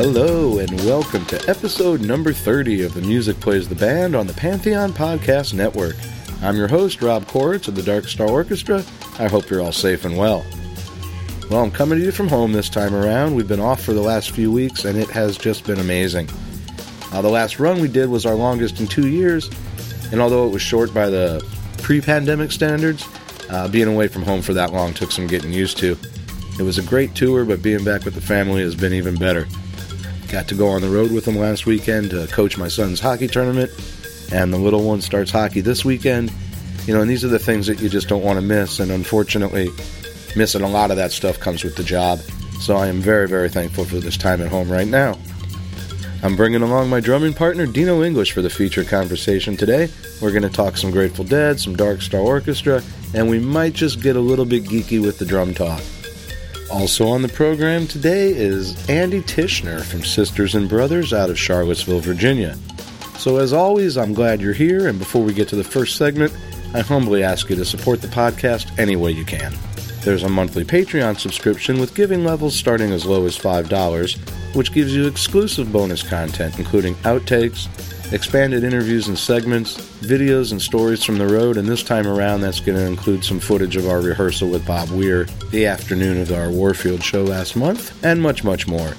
Hello, and welcome to episode number 30 of the Music Plays the Band on the Pantheon Podcast Network. I'm your host, Rob Koritz of the Dark Star Orchestra. I hope you're all safe and well. Well, I'm coming to you from home this time around. We've been off for the last few weeks, and it has just been amazing. Uh, the last run we did was our longest in two years, and although it was short by the pre pandemic standards, uh, being away from home for that long took some getting used to. It was a great tour, but being back with the family has been even better. Got to go on the road with them last weekend to coach my son's hockey tournament, and the little one starts hockey this weekend. You know, and these are the things that you just don't want to miss, and unfortunately, missing a lot of that stuff comes with the job. So I am very, very thankful for this time at home right now. I'm bringing along my drumming partner, Dino English, for the feature conversation today. We're going to talk some Grateful Dead, some Dark Star Orchestra, and we might just get a little bit geeky with the drum talk. Also on the program today is Andy Tishner from Sisters and Brothers out of Charlottesville, Virginia. So, as always, I'm glad you're here, and before we get to the first segment, I humbly ask you to support the podcast any way you can. There's a monthly Patreon subscription with giving levels starting as low as $5, which gives you exclusive bonus content, including outtakes, expanded interviews and segments, videos and stories from the road, and this time around that's going to include some footage of our rehearsal with Bob Weir the afternoon of our Warfield show last month, and much, much more.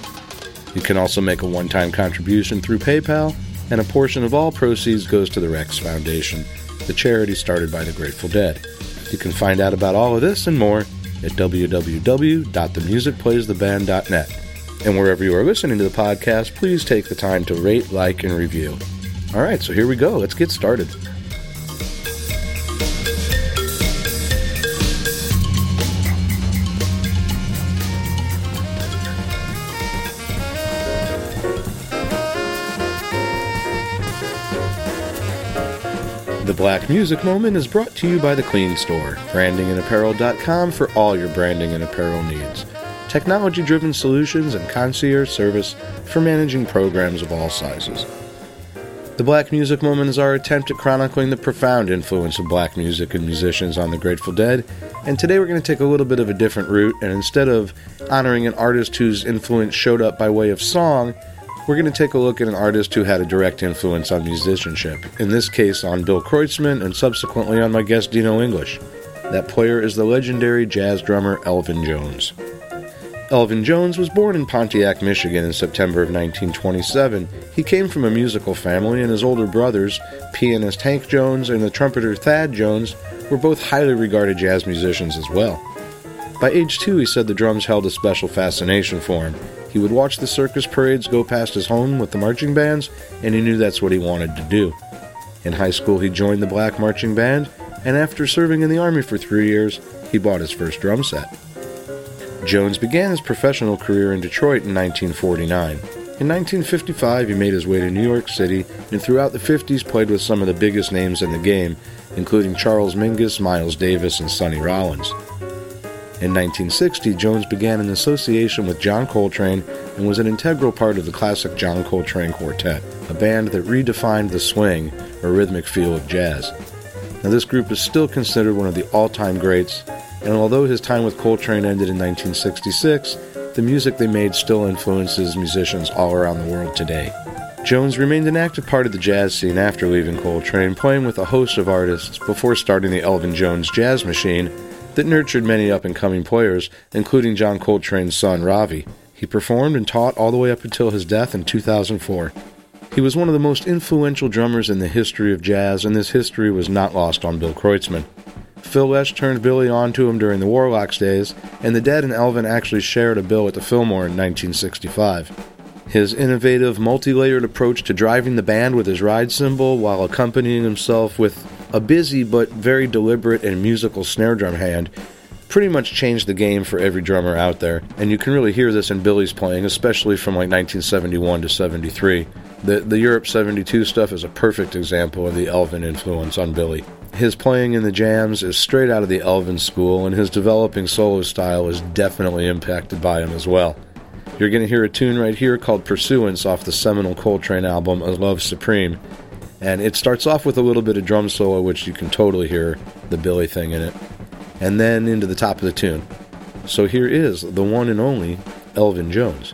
You can also make a one time contribution through PayPal, and a portion of all proceeds goes to the Rex Foundation, the charity started by the Grateful Dead. You can find out about all of this and more at www.themusicplaystheband.net. And wherever you are listening to the podcast, please take the time to rate, like, and review. All right, so here we go. Let's get started. The Black Music Moment is brought to you by The Clean Store, brandingandapparel.com for all your branding and apparel needs. Technology driven solutions and concierge service for managing programs of all sizes. The Black Music Moment is our attempt at chronicling the profound influence of black music and musicians on the Grateful Dead, and today we're going to take a little bit of a different route, and instead of honoring an artist whose influence showed up by way of song, we're going to take a look at an artist who had a direct influence on musicianship, in this case on Bill Kreutzmann and subsequently on my guest Dino English. That player is the legendary jazz drummer Elvin Jones. Elvin Jones was born in Pontiac, Michigan in September of 1927. He came from a musical family, and his older brothers, pianist Hank Jones and the trumpeter Thad Jones, were both highly regarded jazz musicians as well. By age two, he said the drums held a special fascination for him. He would watch the circus parades go past his home with the marching bands, and he knew that's what he wanted to do. In high school, he joined the Black Marching Band, and after serving in the Army for three years, he bought his first drum set. Jones began his professional career in Detroit in 1949. In 1955, he made his way to New York City and throughout the 50s played with some of the biggest names in the game, including Charles Mingus, Miles Davis, and Sonny Rollins. In 1960, Jones began an association with John Coltrane and was an integral part of the classic John Coltrane Quartet, a band that redefined the swing, or rhythmic feel of jazz. Now, this group is still considered one of the all time greats, and although his time with Coltrane ended in 1966, the music they made still influences musicians all around the world today. Jones remained an active part of the jazz scene after leaving Coltrane, playing with a host of artists before starting the Elvin Jones Jazz Machine that nurtured many up and coming players, including John Coltrane's son Ravi. He performed and taught all the way up until his death in 2004. He was one of the most influential drummers in the history of jazz, and this history was not lost on Bill Kreutzmann. Phil Lesh turned Billy on to him during the Warlocks days, and the Dead and Elvin actually shared a bill at the Fillmore in 1965. His innovative, multi layered approach to driving the band with his ride cymbal while accompanying himself with a busy but very deliberate and musical snare drum hand pretty much changed the game for every drummer out there, and you can really hear this in Billy's playing, especially from like 1971 to 73. The, the Europe 72 stuff is a perfect example of the Elvin influence on Billy. His playing in the jams is straight out of the Elvin school, and his developing solo style is definitely impacted by him as well. You're going to hear a tune right here called Pursuance off the seminal Coltrane album, A Love Supreme. And it starts off with a little bit of drum solo, which you can totally hear the Billy thing in it, and then into the top of the tune. So here is the one and only Elvin Jones.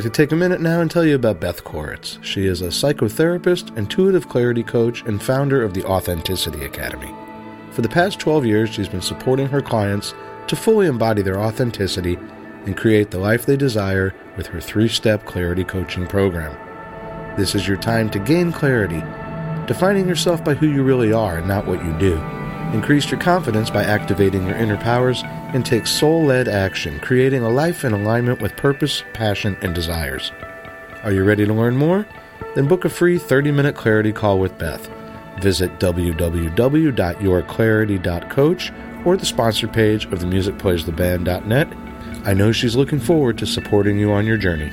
Like to take a minute now and tell you about Beth Koritz. She is a psychotherapist, intuitive clarity coach, and founder of the Authenticity Academy. For the past 12 years, she's been supporting her clients to fully embody their authenticity and create the life they desire with her three step clarity coaching program. This is your time to gain clarity, defining yourself by who you really are and not what you do. Increase your confidence by activating your inner powers and take soul led action, creating a life in alignment with purpose, passion, and desires. Are you ready to learn more? Then book a free 30 minute clarity call with Beth. Visit www.yourclarity.coach or the sponsor page of the themusicplaystheband.net. I know she's looking forward to supporting you on your journey.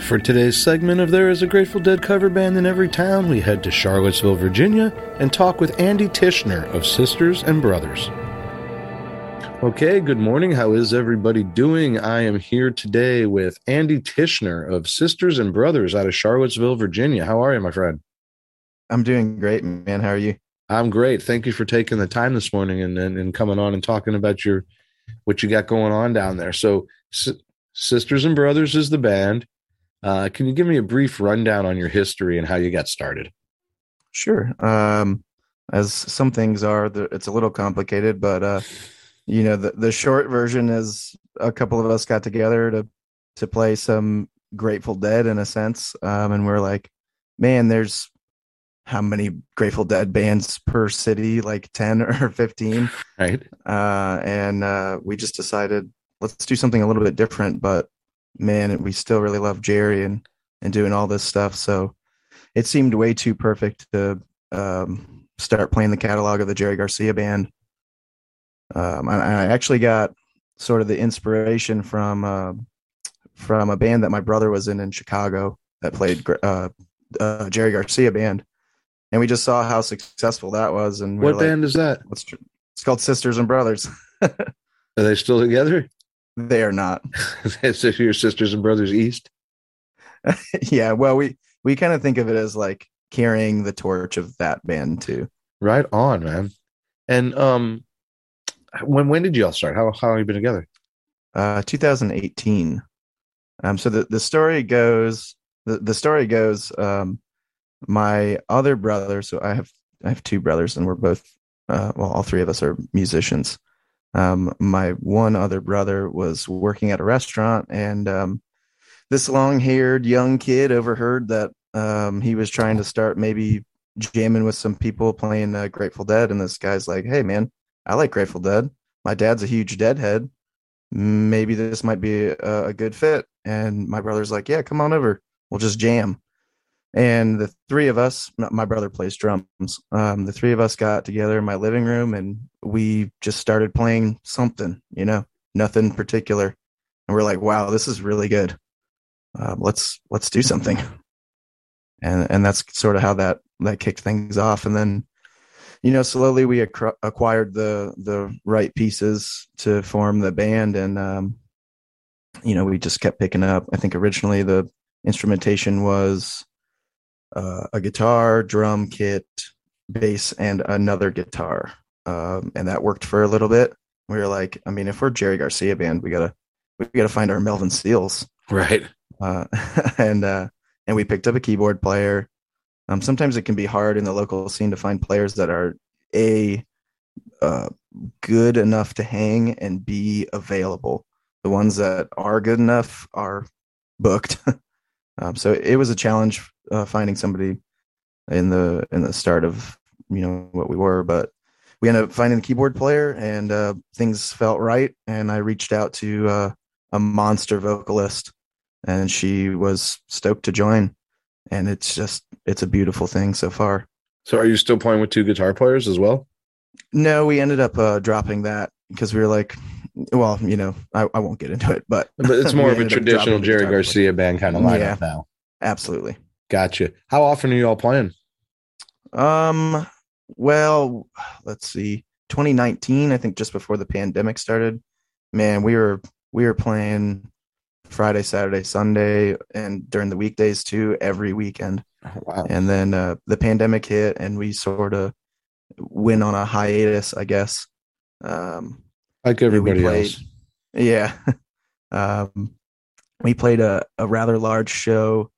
For today's segment of There is a Grateful Dead cover band in every town, we head to Charlottesville, Virginia, and talk with Andy Tishner of Sisters and Brothers. Okay, good morning. How is everybody doing? I am here today with Andy Tishner of Sisters and Brothers out of Charlottesville, Virginia. How are you, my friend? I'm doing great, man. How are you? I'm great. Thank you for taking the time this morning and, and, and coming on and talking about your what you got going on down there. So, S- Sisters and Brothers is the band. Uh, can you give me a brief rundown on your history and how you got started? Sure. Um, as some things are, it's a little complicated, but uh, you know, the the short version is a couple of us got together to to play some Grateful Dead in a sense, um, and we're like, man, there's how many Grateful Dead bands per city, like ten or fifteen, right? Uh, and uh, we just decided let's do something a little bit different, but man, we still really love Jerry and and doing all this stuff. So it seemed way too perfect to um, start playing the catalog of the Jerry Garcia band. Um, I, I actually got sort of the inspiration from uh, from a band that my brother was in in Chicago that played uh, uh, Jerry Garcia band, and we just saw how successful that was. And we what were like, band is that? What's tr- it's called Sisters and Brothers. Are they still together? they are not. so your sisters and brothers east. yeah, well, we we kind of think of it as like carrying the torch of that band too. Right on, man. And um, when when did you all start? How how long have you been together? Uh, 2018. Um, so the the story goes the the story goes um, my other brother. So I have I have two brothers, and we're both uh, well, all three of us are musicians. Um, my one other brother was working at a restaurant, and um, this long-haired young kid overheard that um, he was trying to start maybe jamming with some people playing uh, Grateful Dead, and this guy's like, "Hey, man, I like Grateful Dead. My dad's a huge Deadhead. Maybe this might be a, a good fit." And my brother's like, "Yeah, come on over. We'll just jam." And the three of us, my brother plays drums. Um, the three of us got together in my living room, and we just started playing something, you know, nothing particular. And we're like, "Wow, this is really good. Uh, let's let's do something." And and that's sort of how that that kicked things off. And then you know, slowly we ac- acquired the the right pieces to form the band, and um, you know, we just kept picking up. I think originally the instrumentation was uh, a guitar, drum kit, bass, and another guitar, um, and that worked for a little bit. We were like, I mean, if we're Jerry Garcia band, we gotta we gotta find our Melvin Seals, right? Uh, and uh, and we picked up a keyboard player um, sometimes it can be hard in the local scene to find players that are a uh, good enough to hang and be available. The ones that are good enough are booked. um, so it was a challenge uh, finding somebody in the in the start of you know what we were, but we ended up finding the keyboard player and uh, things felt right. And I reached out to uh, a monster vocalist, and she was stoked to join and it's just it's a beautiful thing so far. So, are you still playing with two guitar players as well? No, we ended up uh, dropping that because we were like, well, you know, I, I won't get into it, but but it's more of a traditional Jerry Garcia band kind of lineup yeah, now. Absolutely, gotcha. How often are you all playing? Um, well, let's see, 2019, I think, just before the pandemic started. Man, we were we were playing Friday, Saturday, Sunday, and during the weekdays too, every weekend. Oh, wow. And then uh, the pandemic hit, and we sort of went on a hiatus, I guess. Um, like everybody played, else. Yeah. um, we played a, a rather large show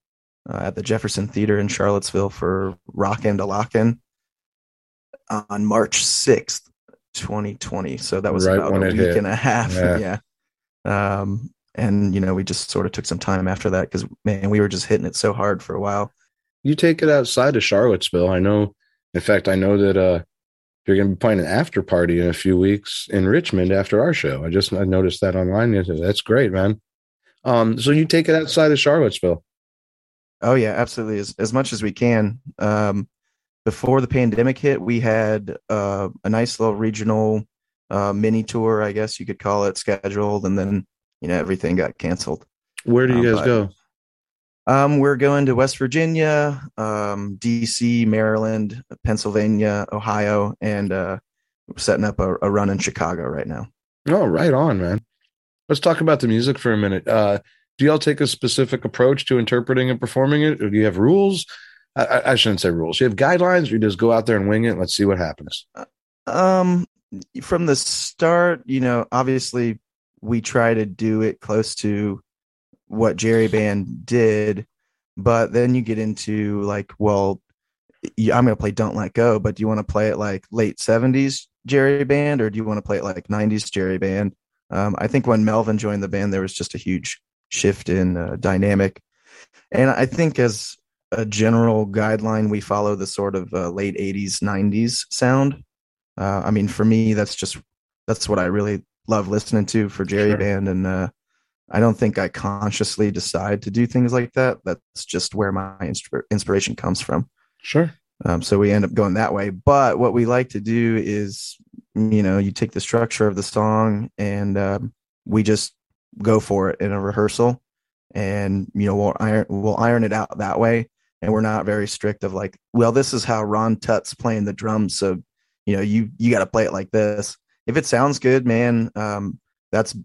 uh, at the Jefferson Theater in Charlottesville for Rockin' to Lockin' on March 6th, 2020. So that was right about a week hit. and a half. Yeah. yeah. Um, and you know we just sort of took some time after that because man we were just hitting it so hard for a while. You take it outside of charlottesville. I know in fact i know that uh you're going to be playing an after party in a few weeks in richmond after our show. I just i noticed that online that's great man. Um so you take it outside of charlottesville. Oh yeah absolutely as, as much as we can. Um before the pandemic hit we had uh, a nice little regional uh, mini tour i guess you could call it scheduled and then you know everything got canceled. Where do you um, guys but, go? Um, we're going to West Virginia, um, DC, Maryland, Pennsylvania, Ohio, and uh, setting up a, a, run in Chicago right now. Oh, right on, man. Let's talk about the music for a minute. Uh, do y'all take a specific approach to interpreting and performing it, or do you have rules? I, I shouldn't say rules. You have guidelines, or you just go out there and wing it. And let's see what happens. Uh, um, from the start, you know, obviously we try to do it close to what Jerry Band did, but then you get into like, well, I'm going to play Don't Let Go, but do you want to play it like late 70s Jerry Band or do you want to play it like 90s Jerry Band? Um, I think when Melvin joined the band, there was just a huge shift in uh, dynamic. And I think as a general guideline, we follow the sort of uh, late 80s, 90s sound. Uh, I mean, for me, that's just that's what I really love listening to for Jerry sure. Band, and uh, I don't think I consciously decide to do things like that. That's just where my inspiration comes from. Sure. Um, so we end up going that way. But what we like to do is, you know, you take the structure of the song and um, we just go for it in a rehearsal, and you know we'll iron we'll iron it out that way. And we're not very strict of like, well, this is how Ron Tutt's playing the drums, so you know you you got to play it like this. If it sounds good, man, um, that's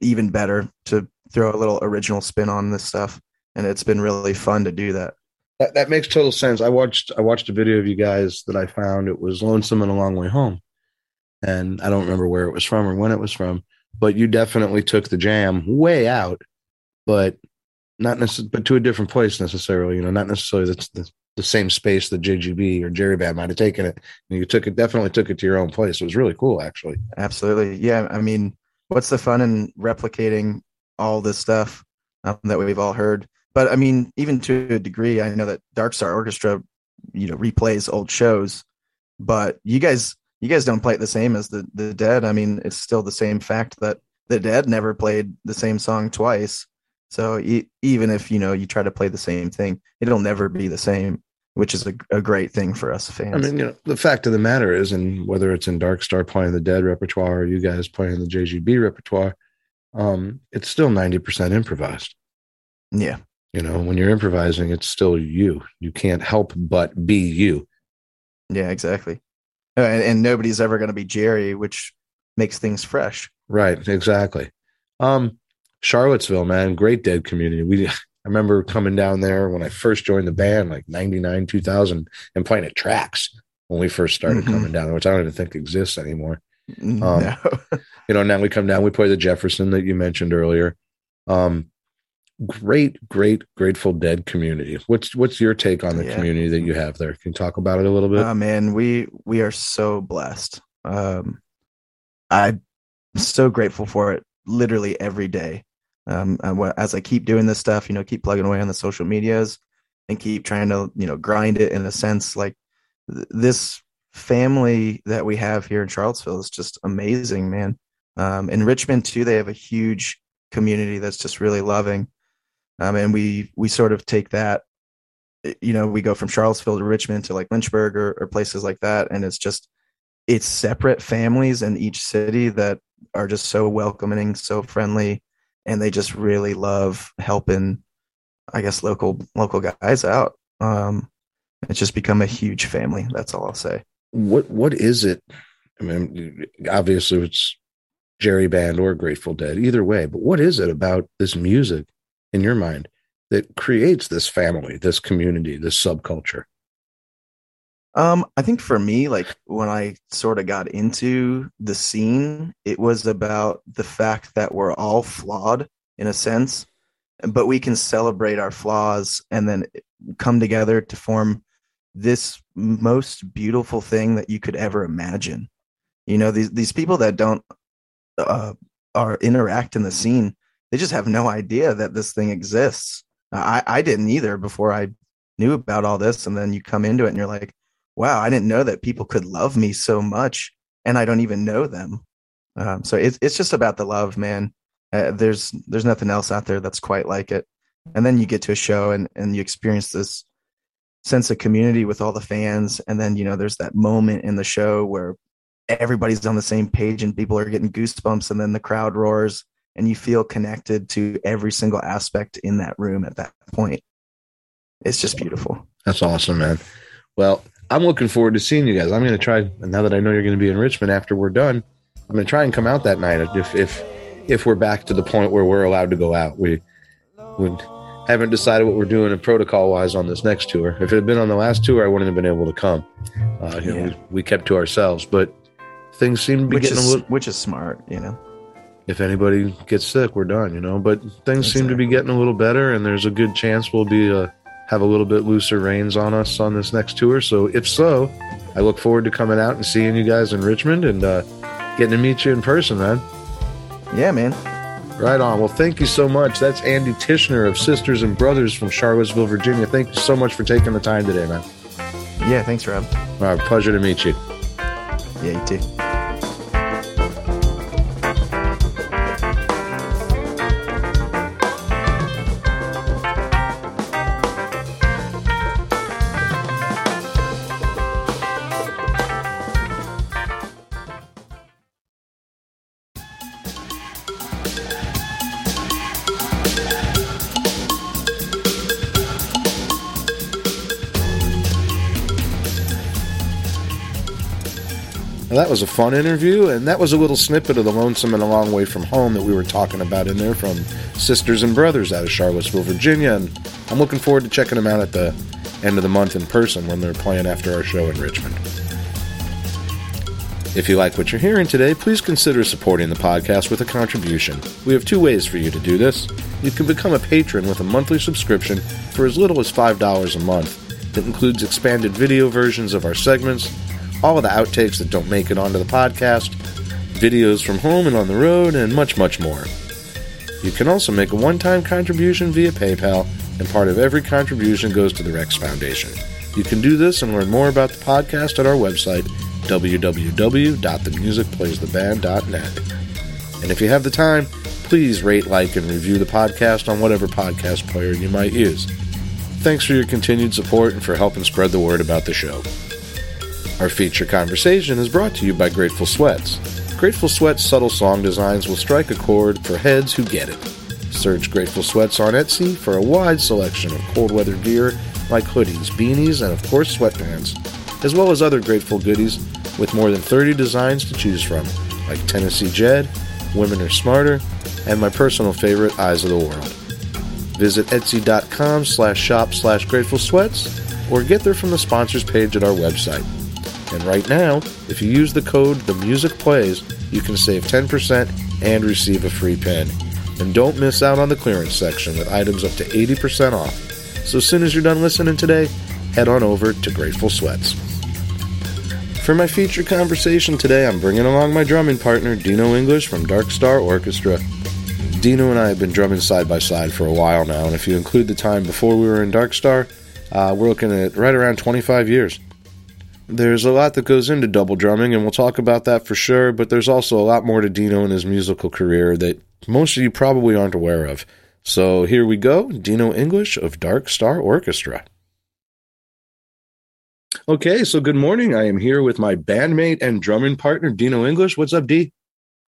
even better to throw a little original spin on this stuff. And it's been really fun to do that. That, that makes total sense. I watched I watched a video of you guys that I found. It was Lonesome and a Long Way Home, and I don't remember where it was from or when it was from. But you definitely took the jam way out, but not necessarily, but to a different place necessarily. You know, not necessarily the, the, the same space that JGB or Jerry Band might have taken it. And you took it definitely took it to your own place. It was really cool, actually. Absolutely, yeah. I mean, what's the fun in replicating all this stuff um, that we've all heard? But I mean, even to a degree, I know that Dark Star Orchestra, you know, replays old shows, but you guys, you guys don't play it the same as the the Dead. I mean, it's still the same fact that the Dead never played the same song twice. So e- even if you know you try to play the same thing, it'll never be the same, which is a, a great thing for us fans. I mean, you know, the fact of the matter is, and whether it's in Dark Star playing the Dead repertoire or you guys playing the JGB repertoire, um, it's still ninety percent improvised. Yeah, you know, when you're improvising, it's still you. You can't help but be you. Yeah, exactly. Uh, and, and nobody's ever going to be Jerry, which makes things fresh. Right, exactly. Um, Charlottesville, man, great dead community. We I remember coming down there when I first joined the band, like 99, 2000, and playing at Trax when we first started mm-hmm. coming down there, which I don't even think exists anymore. Mm, um, no. you know, now we come down, we play the Jefferson that you mentioned earlier. Um, great, great Grateful Dead community. What's what's your take on the yeah. community that you have there? Can you talk about it a little bit? Oh man, we we are so blessed. Um, I'm so grateful for it. Literally every day. Um, as I keep doing this stuff, you know, keep plugging away on the social medias and keep trying to, you know, grind it in a sense. Like th- this family that we have here in Charlottesville is just amazing, man. Um, in Richmond too, they have a huge community that's just really loving um, and we we sort of take that you know we go from charlottesville to richmond to like lynchburg or, or places like that and it's just it's separate families in each city that are just so welcoming so friendly and they just really love helping i guess local local guys out. Um it's just become a huge family that's all i'll say. What what is it? I mean obviously it's jerry band or grateful dead either way but what is it about this music in your mind that creates this family, this community, this subculture? Um, I think for me, like when I sort of got into the scene, it was about the fact that we're all flawed in a sense, but we can celebrate our flaws and then come together to form this most beautiful thing that you could ever imagine. You know, these these people that don't uh, are interact in the scene, they just have no idea that this thing exists. I, I didn't either before I knew about all this. And then you come into it and you're like, wow, I didn't know that people could love me so much and I don't even know them. Um, so it's, it's just about the love, man. Uh, there's, there's nothing else out there that's quite like it. And then you get to a show and, and you experience this sense of community with all the fans. And then, you know, there's that moment in the show where everybody's on the same page and people are getting goosebumps and then the crowd roars and you feel connected to every single aspect in that room at that point. It's just beautiful. That's awesome, man. Well, I'm looking forward to seeing you guys. I'm going to try now that I know you're going to be in Richmond after we're done. I'm going to try and come out that night if if if we're back to the point where we're allowed to go out. We we haven't decided what we're doing in protocol wise on this next tour. If it had been on the last tour, I wouldn't have been able to come. Uh, you yeah. know, we, we, kept to ourselves, but things seem to be which getting is, a little. Which is smart, you know if anybody gets sick, we're done, you know. But things exactly. seem to be getting a little better, and there's a good chance we'll be uh, have a little bit looser reins on us on this next tour. So if so, I look forward to coming out and seeing you guys in Richmond and uh, getting to meet you in person, man. Yeah, man. Right on. Well, thank you so much. That's Andy Tishner of Sisters and Brothers from Charlottesville, Virginia. Thank you so much for taking the time today, man. Yeah, thanks, Rob. All right, pleasure to meet you. Yeah, you too. That was a fun interview, and that was a little snippet of the Lonesome and a Long Way from Home that we were talking about in there from Sisters and Brothers out of Charlottesville, Virginia. And I'm looking forward to checking them out at the end of the month in person when they're playing after our show in Richmond. If you like what you're hearing today, please consider supporting the podcast with a contribution. We have two ways for you to do this. You can become a patron with a monthly subscription for as little as $5 a month that includes expanded video versions of our segments all of the outtakes that don't make it onto the podcast, videos from home and on the road, and much, much more. You can also make a one time contribution via PayPal, and part of every contribution goes to the Rex Foundation. You can do this and learn more about the podcast at our website, www.themusicplaystheband.net. And if you have the time, please rate, like, and review the podcast on whatever podcast player you might use. Thanks for your continued support and for helping spread the word about the show. Our feature conversation is brought to you by Grateful Sweats. Grateful Sweats subtle song designs will strike a chord for heads who get it. Search Grateful Sweats on Etsy for a wide selection of cold weather gear like hoodies, beanies, and of course sweatpants, as well as other Grateful goodies with more than 30 designs to choose from, like Tennessee Jed, Women Are Smarter, and my personal favorite, Eyes of the World. Visit etsy.com slash shop slash grateful sweats or get there from the sponsors page at our website. And right now, if you use the code The Music Plays, you can save 10% and receive a free pin. And don't miss out on the clearance section with items up to 80% off. So as soon as you're done listening today, head on over to Grateful Sweats. For my feature conversation today, I'm bringing along my drumming partner, Dino English from Dark Star Orchestra. Dino and I have been drumming side by side for a while now, and if you include the time before we were in Dark Star, uh, we're looking at right around 25 years. There's a lot that goes into double drumming, and we'll talk about that for sure, but there's also a lot more to Dino and his musical career that most of you probably aren't aware of. So here we go Dino English of Dark Star Orchestra. Okay, so good morning. I am here with my bandmate and drumming partner, Dino English. What's up, D?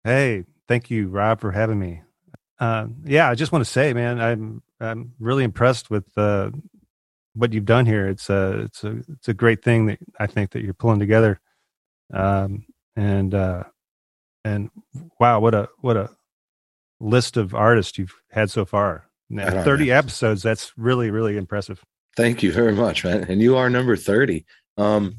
Hey, thank you, Rob, for having me. Uh, yeah, I just want to say, man, I'm I'm really impressed with uh, what you've done here. It's a it's a it's a great thing that I think that you're pulling together. Um, and uh, and wow, what a what a list of artists you've had so far. Now, Thirty know. episodes. That's really really impressive. Thank you very much, man. And you are number thirty. Um,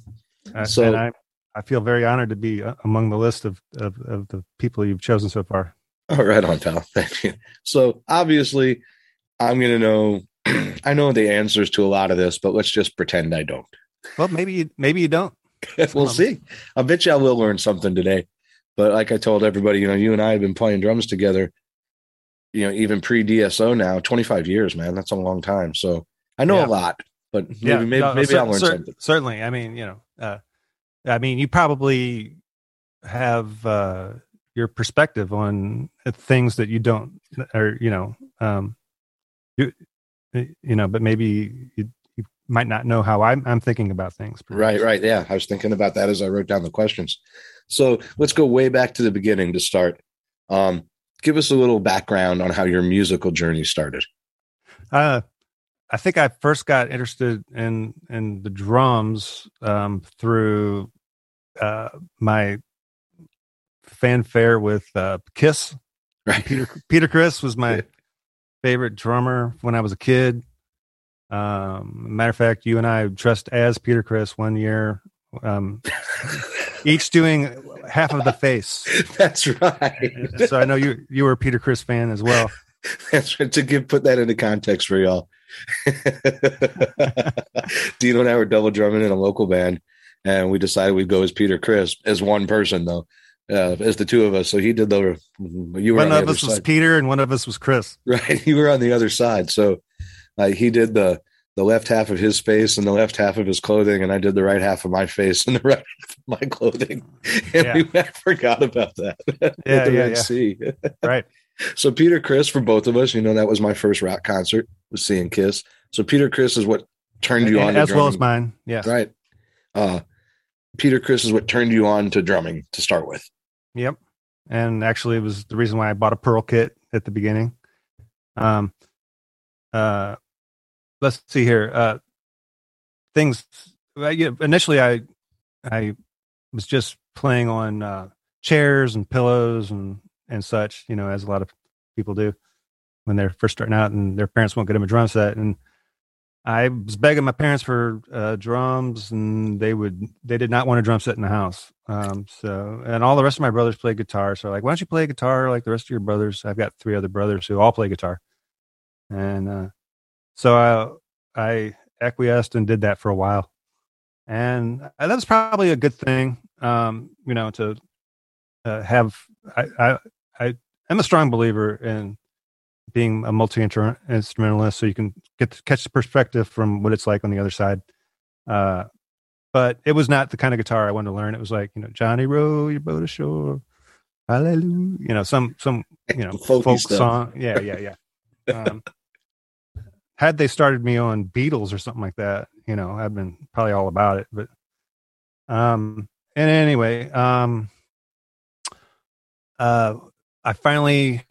so I I feel very honored to be uh, among the list of, of of the people you've chosen so far. All right, on pal. Thank you. So obviously, I'm going to know I know the answers to a lot of this, but let's just pretend I don't. Well, maybe you, maybe you don't. we'll see. I bet you I will learn something today. But like I told everybody, you know, you and I have been playing drums together, you know, even pre DSO now, 25 years, man. That's a long time. So I know yeah. a lot, but maybe, yeah, maybe, no, maybe cer- I'll learn cer- something. Certainly. I mean, you know, uh, I mean, you probably have uh, your perspective on things that you don't, or, you know, um, you, you know, but maybe you, you might not know how I'm, I'm thinking about things. Right, right. Yeah. I was thinking about that as I wrote down the questions. So let's go way back to the beginning to start. Um, give us a little background on how your musical journey started. Uh, I think I first got interested in in the drums um, through uh, my fanfare with uh, Kiss. Right. Peter Peter Criss was my favorite drummer when I was a kid. Um, matter of fact, you and I dressed as Peter Criss one year, um, each doing half of the face. That's right. so I know you you were a Peter Criss fan as well. That's right. To give put that into context for y'all. Dino and I were double drumming in a local band, and we decided we'd go as Peter Criss as one person though uh, as the two of us. So he did the you were one of us side. was Peter and one of us was Chris. Right, you were on the other side. So uh, he did the the left half of his face and the left half of his clothing, and I did the right half of my face and the right half of my clothing. And yeah. we I forgot about that. Yeah, yeah, yeah. Sea. right. So Peter Criss for both of us, you know, that was my first rock concert was seeing Kiss. So Peter Criss is what turned you on as well as mine. Yeah. Right. Uh, Peter Criss is what turned you on to drumming to start with. Yep. And actually, it was the reason why I bought a Pearl kit at the beginning. Um, uh, let's see here. Uh, things. Well, yeah, initially, I I was just playing on uh, chairs and pillows and and such. You know, as a lot of people do when they're first starting out, and their parents won't get them a drum set. And I was begging my parents for uh, drums, and they would they did not want a drum set in the house. Um, so, and all the rest of my brothers play guitar. So, like, why don't you play guitar like the rest of your brothers? I've got three other brothers who all play guitar, and uh, so I I acquiesced and did that for a while, and that was probably a good thing. Um, you know, to uh, have I, I I am a strong believer in being a multi instrumentalist, so you can get to catch the perspective from what it's like on the other side. Uh, but it was not the kind of guitar I wanted to learn. It was like you know Johnny row your boat ashore, hallelujah. You know some some you know folk stuff. song. Yeah, yeah, yeah. Um, had they started me on Beatles or something like that, you know, I'd been probably all about it. But um, and anyway, um, uh, I finally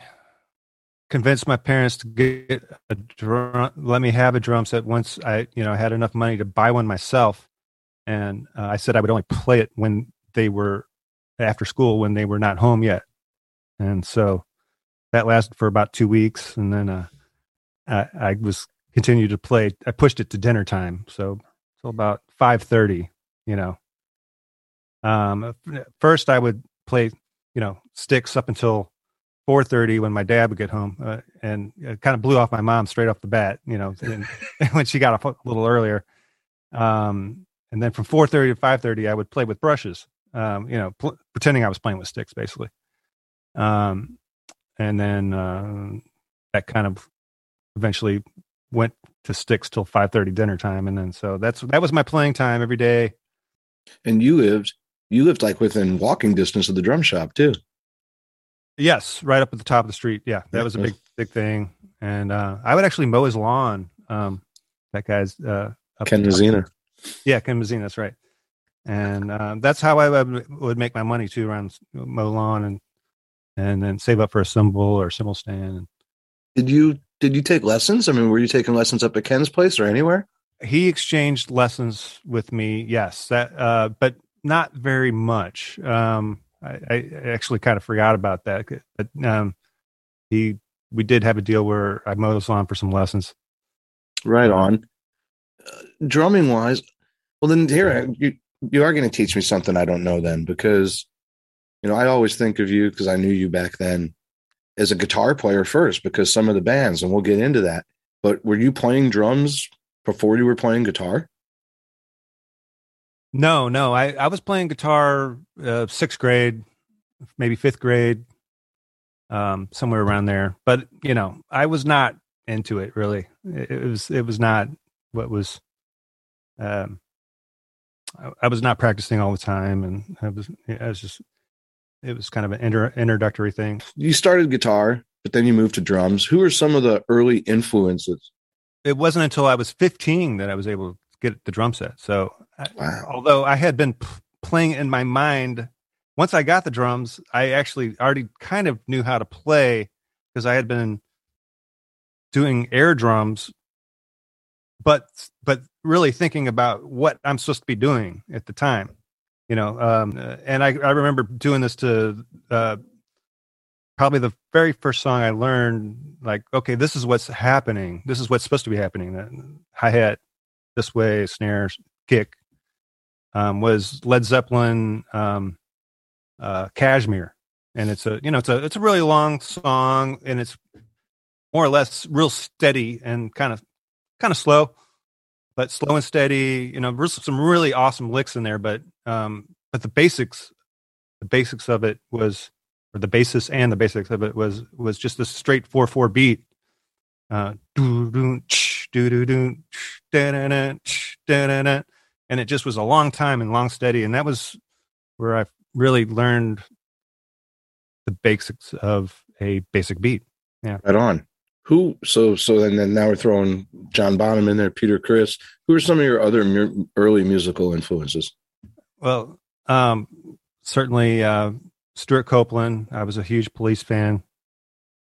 convinced my parents to get a drum, let me have a drum set once I, you know, had enough money to buy one myself. And uh, I said I would only play it when they were after school when they were not home yet. And so that lasted for about two weeks, and then uh, I, I was continued to play. I pushed it to dinner time, so till about five thirty. You know, um, first I would play, you know, sticks up until four thirty when my dad would get home, uh, and kind of blew off my mom straight off the bat. You know, and, when she got off a little earlier. Um, and then from four thirty to five thirty, I would play with brushes. Um, you know, pl- pretending I was playing with sticks, basically. Um, and then uh, that kind of eventually went to sticks till five thirty dinner time, and then so that's that was my playing time every day. And you lived you lived like within walking distance of the drum shop too. Yes, right up at the top of the street. Yeah, that was a big big thing, and uh, I would actually mow his lawn. Um, that guy's uh, up Ken. Mazzina. Yeah, Ken Mazzina, that's right. And um, that's how I would, would make my money too, around mow lawn and and then save up for a cymbal or cymbal stand. Did you did you take lessons? I mean, were you taking lessons up at Ken's place or anywhere? He exchanged lessons with me, yes, that uh, but not very much. Um, I, I actually kind of forgot about that, but um, he we did have a deal where I mowed his lawn for some lessons. Right on. Uh, drumming wise, well then here you you are going to teach me something I don't know then because you know I always think of you because I knew you back then as a guitar player first because some of the bands and we'll get into that. But were you playing drums before you were playing guitar? No, no, I I was playing guitar uh, sixth grade, maybe fifth grade, um, somewhere around there. But you know, I was not into it really. It, it was it was not what was. Um, I, I was not practicing all the time, and I was I was just it was kind of an inter, introductory thing. You started guitar, but then you moved to drums. Who are some of the early influences? It wasn't until I was 15 that I was able to get the drum set. So, I, Wow. although I had been p- playing in my mind, once I got the drums, I actually already kind of knew how to play because I had been doing air drums, but but really thinking about what I'm supposed to be doing at the time, you know. Um, and I I remember doing this to uh, probably the very first song I learned. Like, okay, this is what's happening. This is what's supposed to be happening. Hi hat this way, snare, kick. Um, was Led Zeppelin, um, uh, Kashmir, and it's a you know it's a it's a really long song, and it's more or less real steady and kind of kind of slow, but slow and steady. You know, there's some really awesome licks in there, but um, but the basics, the basics of it was, or the basis and the basics of it was was just a straight four four beat. Uh, and it just was a long time and long steady, and that was where I really learned the basics of a basic beat. Yeah. Right on. Who? So so then, then now we're throwing John Bonham in there, Peter Criss. Who are some of your other mu- early musical influences? Well, um, certainly uh, Stewart Copeland. I was a huge police fan,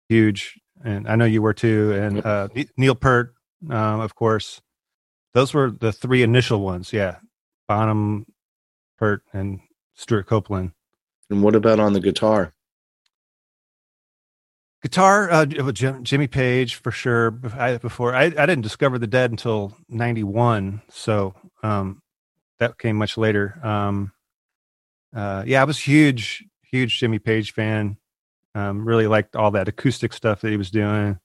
huge, and I know you were too. And uh, Neil Peart, um, of course. Those were the three initial ones. Yeah, Bonham, Peart, and Stewart Copeland. And what about on the guitar? Guitar, uh, Jim, Jimmy Page for sure. I, before I, I didn't discover the Dead until '91, so um, that came much later. Um, uh, yeah, I was huge, huge Jimmy Page fan. Um, really liked all that acoustic stuff that he was doing,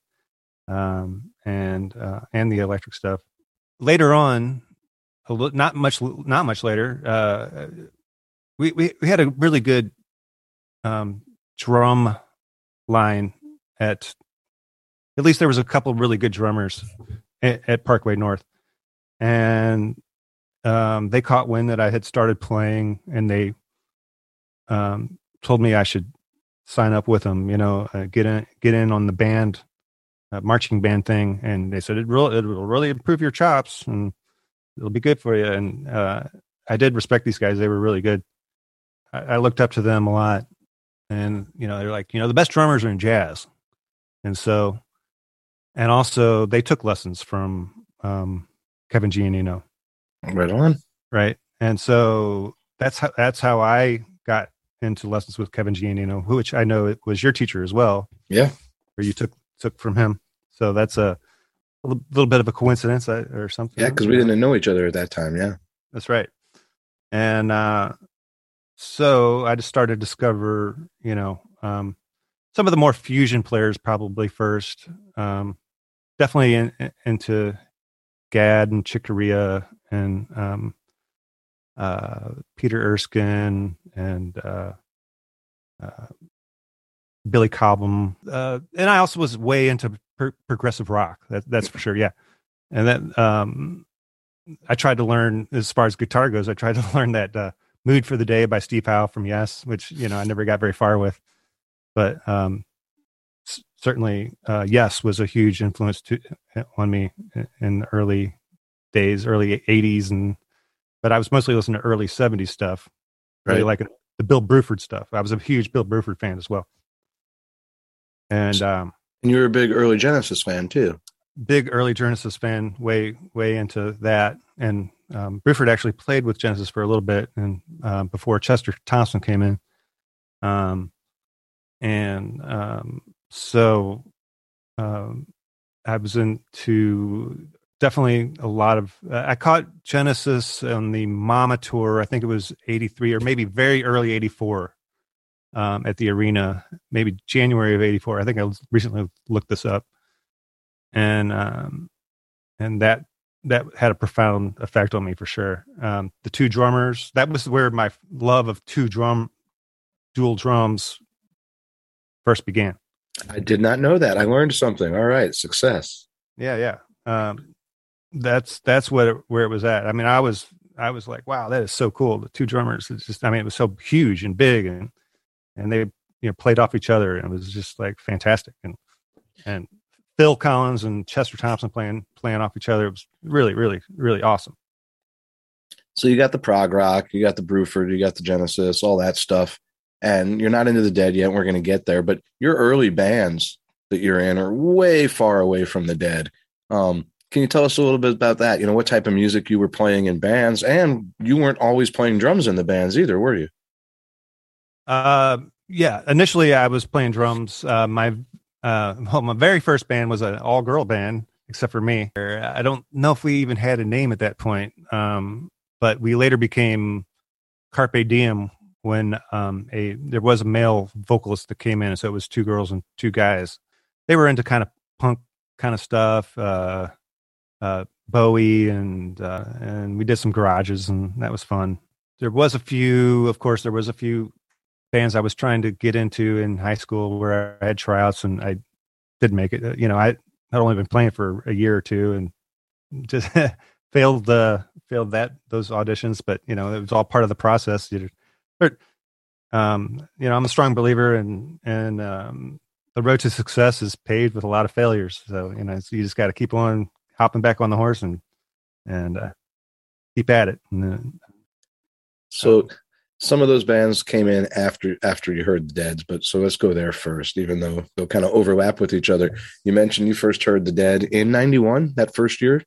um, and uh, and the electric stuff. Later on, not much, not much later, uh, we, we we had a really good um, drum line at at least there was a couple really good drummers at, at Parkway North, and um, they caught wind that I had started playing, and they um, told me I should sign up with them. You know, uh, get in get in on the band uh, marching band thing, and they said it will it will really improve your chops and it'll be good for you. And uh, I did respect these guys; they were really good. I, I looked up to them a lot, and you know, they're like, you know, the best drummers are in jazz and so, and also they took lessons from um, Kevin Giannino. Right on. Right, and so that's how that's how I into lessons with Kevin Giannino, which I know it was your teacher as well. Yeah, or you took took from him. So that's a, a little bit of a coincidence uh, or something. Yeah, because we didn't know each other at that time. Yeah, that's right. And uh, so I just started to discover, you know, um, some of the more fusion players probably first. Um, definitely in, in, into Gadd and Chick Corea and um, uh, Peter Erskine and uh, uh, Billy Cobham. Uh, and I also was way into progressive rock. That, that's for sure. Yeah. And then um, I tried to learn, as far as guitar goes, I tried to learn that uh, Mood for the Day by Steve Howe from Yes, which, you know, I never got very far with but um, certainly uh, yes was a huge influence to, on me in the early days, early '80s, and but I was mostly listening to early '70s stuff, really right. like the Bill Bruford stuff. I was a huge Bill Bruford fan as well, and um, and you were a big early Genesis fan too. Big early Genesis fan, way way into that, and um, Bruford actually played with Genesis for a little bit, and um, before Chester Thompson came in. Um, and um, so um, I was into definitely a lot of. Uh, I caught Genesis on the Mama tour. I think it was '83 or maybe very early '84 um, at the arena, maybe January of '84. I think I recently looked this up, and um, and that that had a profound effect on me for sure. Um, the two drummers that was where my love of two drum dual drums first began. I did not know that. I learned something. All right, success. Yeah, yeah. Um, that's that's what it, where it was at. I mean, I was I was like, wow, that is so cool. The two drummers, it's just I mean, it was so huge and big, and and they you know played off each other, and it was just like fantastic. And and Phil Collins and Chester Thompson playing playing off each other. It was really, really, really awesome. So you got the prog rock, you got the Bruford, you got the Genesis, all that stuff and you're not into the dead yet. We're going to get there, but your early bands that you're in are way far away from the dead. Um, can you tell us a little bit about that? You know, what type of music you were playing in bands, and you weren't always playing drums in the bands either, were you? Uh, yeah. Initially, I was playing drums. Uh, my uh, well, my very first band was an all girl band, except for me. I don't know if we even had a name at that point, um, but we later became Carpe Diem, when um, a there was a male vocalist that came in, so it was two girls and two guys. They were into kind of punk kind of stuff, uh, uh, Bowie, and uh, and we did some garages, and that was fun. There was a few, of course, there was a few bands I was trying to get into in high school where I had tryouts and I didn't make it. Uh, you know, I had only been playing for a year or two and just failed the failed that those auditions, but you know, it was all part of the process. You um, you know, I'm a strong believer and and um, the road to success is paved with a lot of failures. So you know, you just got to keep on hopping back on the horse and and uh, keep at it. And, so um, some of those bands came in after after you heard the Deads, but so let's go there first, even though they'll kind of overlap with each other. You mentioned you first heard the Dead in '91, that first year.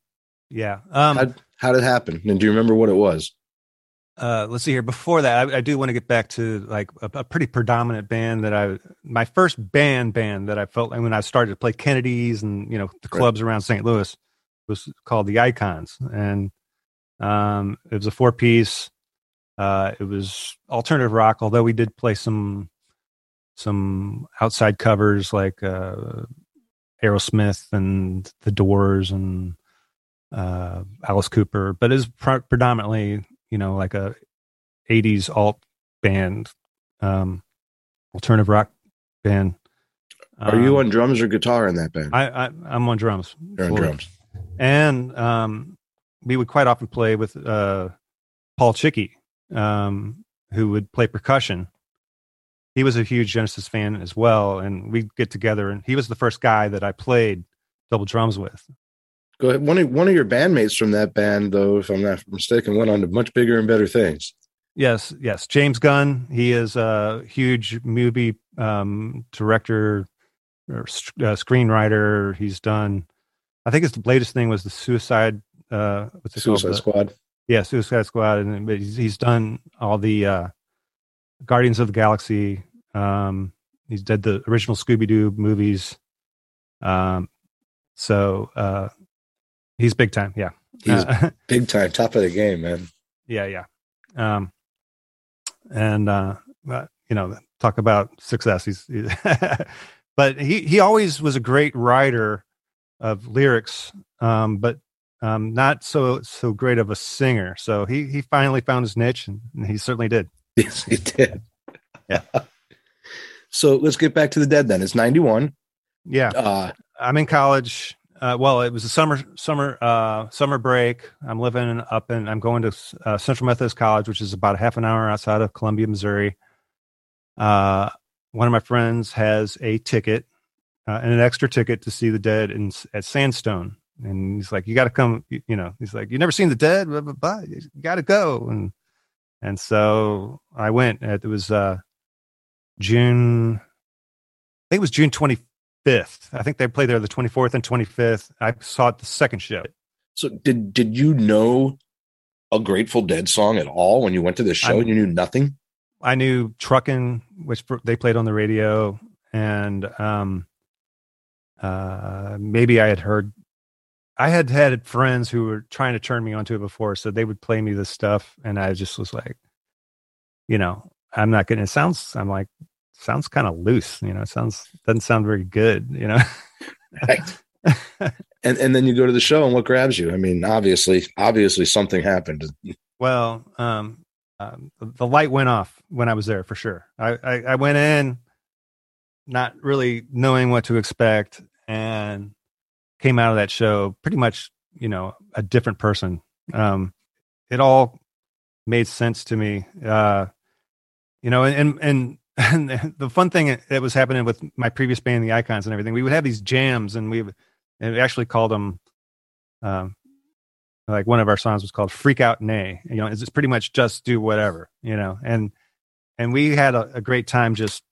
Yeah. Um, how, how did it happen? And do you remember what it was? uh, let's see here. Before that, I, I do want to get back to like a, a, pretty predominant band that I, my first band band that I felt like when I started to play Kennedy's and you know the clubs right. around St. Louis was called the Icons, and um, it was a four piece. Uh, it was alternative rock, although we did play some some outside covers like uh, Aerosmith and The Doors and uh, Alice Cooper, but it's pre- predominantly you know like a 80s alt band um alternative rock band. Are um, you on drums or guitar in that band? I, I i'm on drums. You're on drums and um we would quite often play with uh paul chicky um who would play percussion he was a huge genesis fan as well and we'd get together and he was the first guy that i played double drums with Go ahead. One of one of your bandmates from that band, though, if I'm not mistaken, went on to much bigger and better things. Yes, yes. James Gunn. He is a huge movie um, director or uh, screenwriter. He's done. I think his latest thing was the Suicide. Uh, what's it Suicide called? Squad. Yeah, Suicide Squad, and but he's, he's done all the uh, Guardians of the Galaxy. Um, he's did the original Scooby Doo movies. Um, so uh, He's big time. Yeah. He's uh, big time, top of the game, man. Yeah, yeah. Um, and uh, you know, talk about success. He's, he, but he he always was a great writer of lyrics, um, but um, not so so great of a singer. So he he finally found his niche, and, and he certainly did. Yes, he did. Yeah. so let's get back to the dead. Then it's ninety one. Yeah. Uh, I'm in college. Uh, well, it was a summer summer uh, summer break. I'm living up in. I'm going to uh, Central Methodist College, which is about a half an hour outside of Columbia, Missouri. Uh, one of my friends has a ticket uh, and an extra ticket to see the Dead in at Sandstone, and he's like, "You got to come." You, you, know, he's like, "You never seen the Dead? Blah, blah, blah. You got to go." And and so I went. It was uh, June. I think it was June 25th. I think they played there the 24th and 25th. I saw it the second show. So did did you know a Grateful Dead song at all when you went to the show? I, you knew nothing. I knew "Truckin'," which they played on the radio, and um, uh, maybe I had heard. I had had friends who were trying to turn me onto it before, so they would play me this stuff, and I just was like, you know, I'm not getting. It sounds. I'm like, sounds kind of loose. You know, it sounds doesn't sound very good. You know, right. and and then you go to the show, and what grabs you? I mean, obviously, obviously something happened. Well, um, um, the light went off when I was there for sure. I, I, I went in not really knowing what to expect, and came out of that show pretty much, you know, a different person. Um, it all made sense to me. Uh, you know, and and and the fun thing that was happening with my previous band, the Icons, and everything, we would have these jams, and we and we actually called them, um, like one of our songs was called "Freak Out Nay." You know, it's pretty much just do whatever, you know, and and we had a, a great time just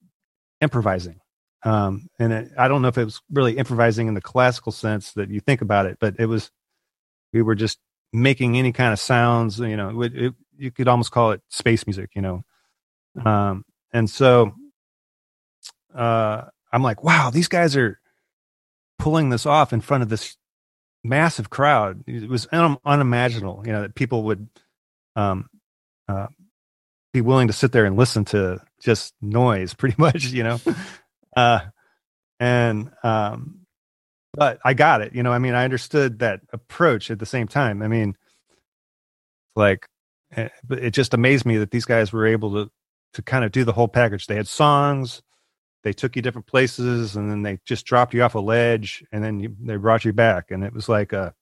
improvising. Um, and it, I don't know if it was really improvising in the classical sense that you think about it, but it was we were just making any kind of sounds. You know, it, it, you could almost call it space music. You know, um, and so uh, I'm like, wow, these guys are pulling this off in front of this massive crowd. It was un- unimaginable, you know, that people would um, uh, be willing to sit there and listen to just noise, pretty much, you know. Uh, and um, but I got it, you know. I mean, I understood that approach at the same time. I mean, like, eh, it just amazed me that these guys were able to to kind of do the whole package. They had songs, they took you different places, and then they just dropped you off a ledge, and then you, they brought you back, and it was like a,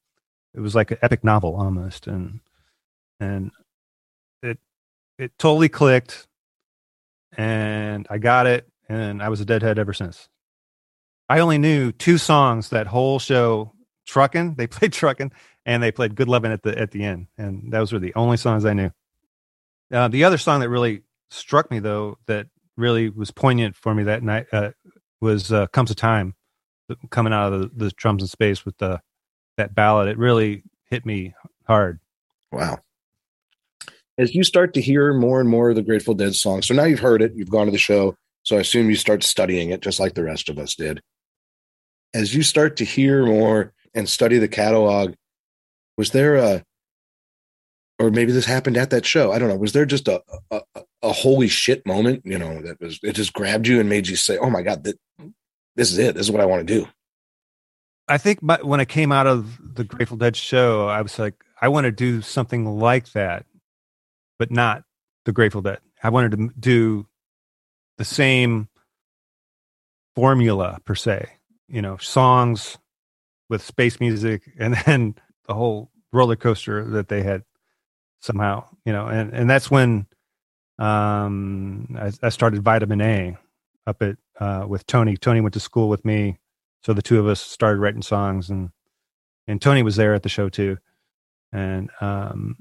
it was like an epic novel almost, and and it it totally clicked, and I got it, and I was a deadhead ever since. I only knew two songs that whole show. Truckin', they played Truckin', and they played Good Lovin' at the at the end, and those were the only songs I knew. Uh, the other song that really struck me though that really was poignant for me that night uh, was uh, "Comes a Time," coming out of the, the drums in space with the that ballad. It really hit me hard. Wow. as you start to hear more and more of the Grateful Dead songs, so now you've heard it, you've gone to the show, so I assume you start studying it just like the rest of us did. As you start to hear more and study the catalog, was there a, or maybe this happened at that show? I don't know. Was there just a a, a holy shit moment? You know, that was it just grabbed you and made you say, "Oh my god, that, this is it. This is what I want to do." I think my, when I came out of the Grateful Dead show, I was like, I want to do something like that, but not the Grateful Dead. I wanted to do the same formula per se, you know, songs with space music and then the whole roller coaster that they had somehow, you know, and, and that's when um, I, I started vitamin A up at, uh, with Tony. Tony went to school with me. So the two of us started writing songs and, and Tony was there at the show too. And, um,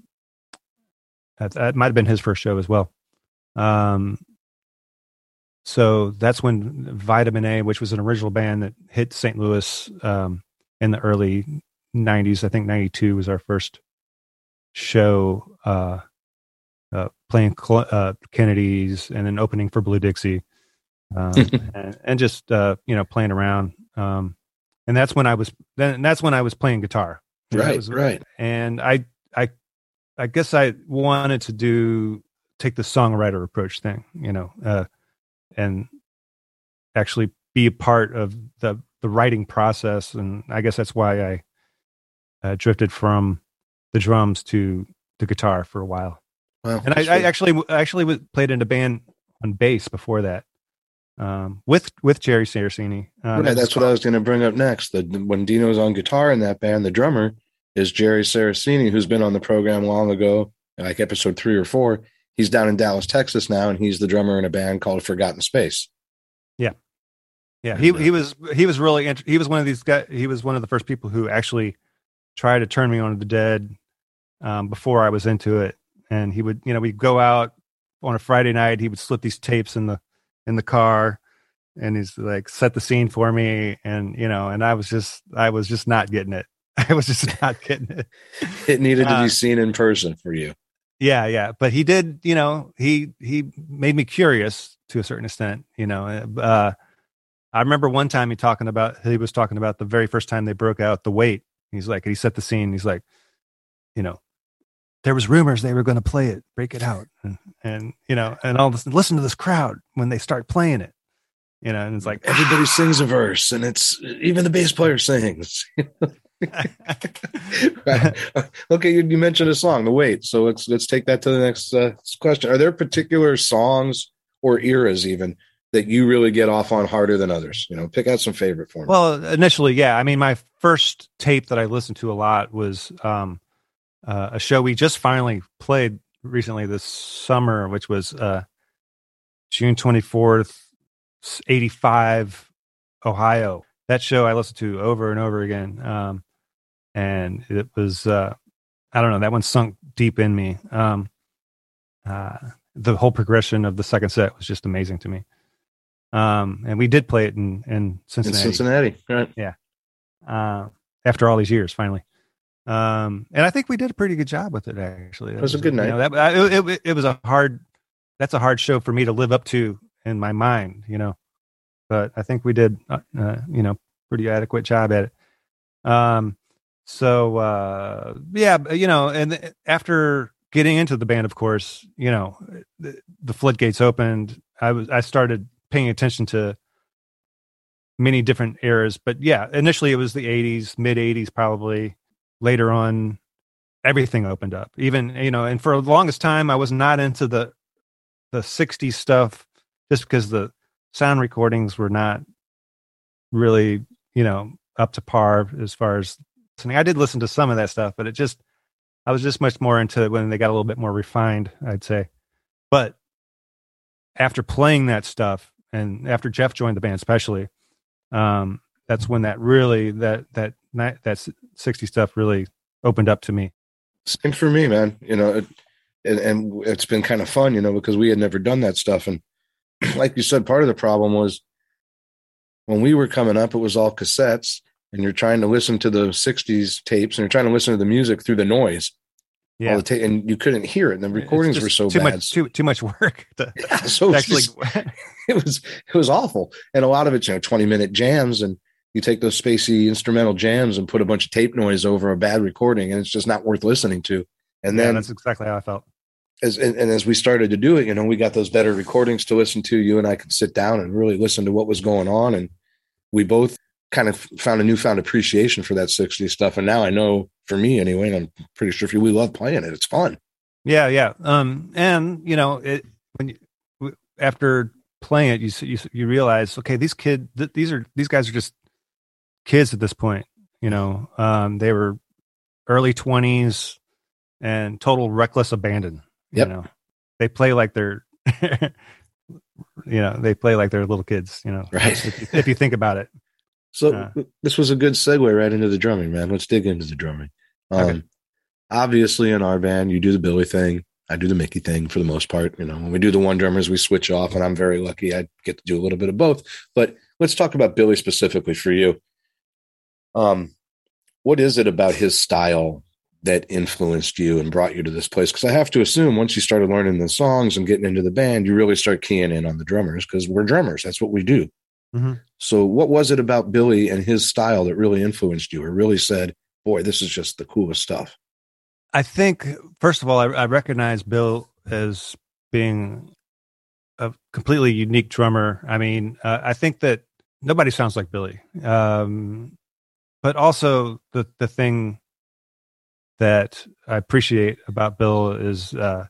that, that might have been his first show as well. Um, so that's when Vitamin A, which was an original band that hit St. Louis um, in the early 90s, I think 92 was our first show uh, uh, playing Cl- uh, Kennedy's and then opening for Blue Dixie. Um, and, and, just uh, you know playing around, um, and that's when I was then that's when I was playing guitar. Right, was, right. And I, I, I guess I wanted to do take the songwriter approach thing, you know, uh, and actually be a part of the the writing process. And I guess that's why I uh, drifted from the drums to the guitar for a while. Wow, and I, I, actually actually played in a band on bass before that um, with with Jerry Saraceni. Uh, right, that's what I was going to bring up next. The, when Dino's on guitar in that band, the drummer is Jerry Saraceni, who's been on the program long ago, like episode three or four. He's down in Dallas, Texas now, and he's the drummer in a band called Forgotten Space. Yeah, yeah. He he was he was really int- he was one of these guys. He was one of the first people who actually tried to turn me on to the Dead um, before I was into it. And he would, you know, we'd go out on a Friday night. He would slip these tapes in the in the car, and he's like set the scene for me. And you know, and I was just I was just not getting it. I was just not getting it. it needed to be uh, seen in person for you. Yeah, yeah. But he did, you know, he he made me curious to a certain extent. You know, uh, I remember one time he talking about he was talking about the very first time they broke out the weight. He's like, he set the scene. He's like, you know, there was rumors they were going to play it, break it out, and, and you know, and all this. Listen to this crowd when they start playing it, you know, and it's like everybody sings a verse, and it's even the bass player sings. okay, you, you, mentioned a song, "The Weight," so let's let's take that to the next uh, question. Are there particular songs or eras even that you really get off on harder than others? You know, pick out some favorite for me. Well, initially, yeah. I mean, my first tape that I listened to a lot was um, uh, a show we just finally played recently this summer, which was uh, June 24th, 85, Ohio. That show I listened to over and over again. Um, and it was, uh, I don't know, that one sunk deep in me. Um, uh, the whole progression of the second set was just amazing to me. Um, and we did play it in, in Cincinnati. In Cincinnati, right? Yeah. Uh, after all these years, finally. Um, and I think we did a pretty good job with it. Actually, it was, was a good night. You know, that, it, it, it, was a hard. That's a hard show for me to live up to in my mind, you know. But I think we did, uh, uh, you know, pretty adequate job at it. Um, so uh, yeah, you know, and after getting into the band, of course, you know, the, the floodgates opened. I was I started paying attention to many different eras, but yeah, initially it was the '80s, mid '80s, probably later on everything opened up even you know and for the longest time i was not into the the 60s stuff just because the sound recordings were not really you know up to par as far as listening i did listen to some of that stuff but it just i was just much more into when they got a little bit more refined i'd say. But after playing that stuff and after jeff joined the band especially um that's when that really that that that 60 stuff really opened up to me. Same for me man. You know it, and, and it's been kind of fun you know because we had never done that stuff. And like you said part of the problem was when we were coming up it was all cassettes and you're trying to listen to the 60s tapes and you're trying to listen to the music through the noise Yeah. all the ta- and you couldn't hear it. And the recordings were so too bad. much too too much work to, Yeah, so actually was, it was it was awful. And a lot of it, you know, 20 minute jams and you take those spacey instrumental jams and put a bunch of tape noise over a bad recording and it's just not worth listening to. And yeah, then that's exactly how I felt. as and, and as we started to do it, you know, we got those better recordings to listen to. You and I could sit down and really listen to what was going on, and we both kind of found a newfound appreciation for that 60s stuff. And now I know, for me anyway, and I'm pretty sure for you, we love playing it. It's fun. Yeah, yeah. Um, and you know, it when you after playing it, you you you realize, okay, these kid, th- these are these guys are just kids at this point. You know, um, they were early twenties and total reckless abandon. Yep. You know, they play like they're, you know, they play like they're little kids. You know, Right. If if you think about it. So Yeah. this was a good segue right into the drumming, man. Let's dig into the drumming. Um, Okay. Obviously, in our band, you do the Billy thing. I do the Mickey thing for the most part. You know, when we do the one drummers, we switch off, and I'm very lucky. I get to do a little bit of both. But let's talk about Billy specifically for you. Um, what is it about his style that influenced you and brought you to this place? Because I have to assume once you started learning the songs and getting into the band, you really start keying in on the drummers because we're drummers. That's what we do. Mhm. So, what was it about Billy and his style that really influenced you, or really said, "Boy, this is just the coolest stuff"? I think first of all, I, I recognize Bill as being a completely unique drummer. I mean, uh, I think that nobody sounds like Billy. Um, but also the the thing that I appreciate about Bill is uh,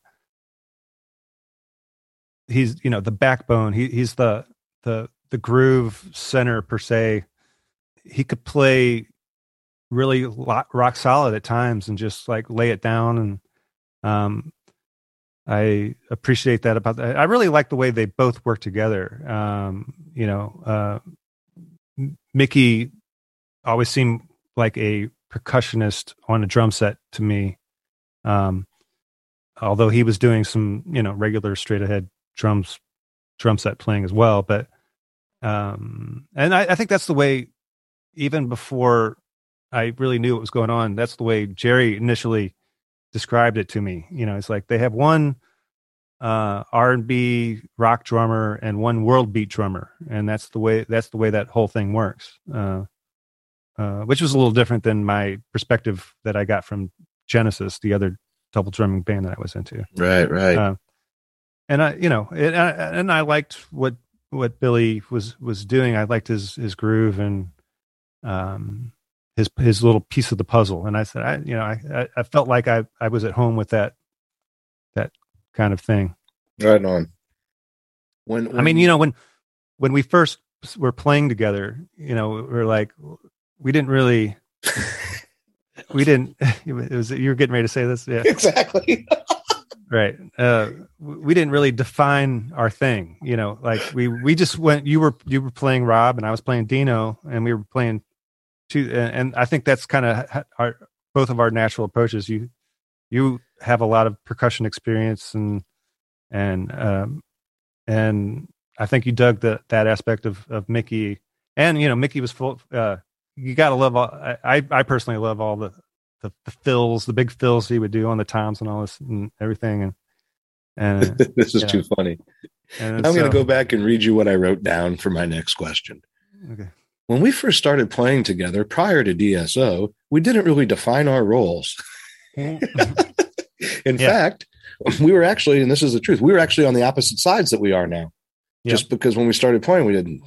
he's you know the backbone. He he's the the the groove center per se. He could play really rock solid at times and just like lay it down and um i appreciate that about that i really like the way they both work together um you know uh mickey always seemed like a percussionist on a drum set to me um although he was doing some you know regular straight ahead drums drum set playing as well but um and I, I think that's the way even before I really knew what was going on. That's the way Jerry initially described it to me. You know, it's like they have one uh, R and B rock drummer and one world beat drummer, and that's the way that's the way that whole thing works. Uh, uh, which was a little different than my perspective that I got from Genesis, the other double drumming band that I was into. Right, right. Uh, and I, you know, and I, and I liked what what Billy was was doing. I liked his his groove and um his his little piece of the puzzle. And I said, I you know, I I- felt like I I was at home with that that kind of thing. right on. When, I mean, you know, when when we first were playing together, you know, we're like, we didn't really, we didn't. It was you were getting ready to say this, yeah, exactly. right. Uh, we didn't really define our thing, you know. Like we we just went. You were you were playing Rob, and I was playing Dino, and we were playing two. And, I think that's kind of our both of our natural approaches. You you have a lot of percussion experience and and um and I think you dug the that aspect of of Mickey and you know Mickey was full uh you got to love all I I personally love all the, the the fills the big fills he would do on the toms and all this and everything and and, uh, this is Yeah. too funny. and I'm going to go back and read you what I wrote down for my next question. okay. When we first started playing together prior to DSO, we didn't really define our roles. In Yeah. fact, we were actually, and this is the truth, we were actually on the opposite sides that we are now. Yeah. Just because when we started playing, we didn't.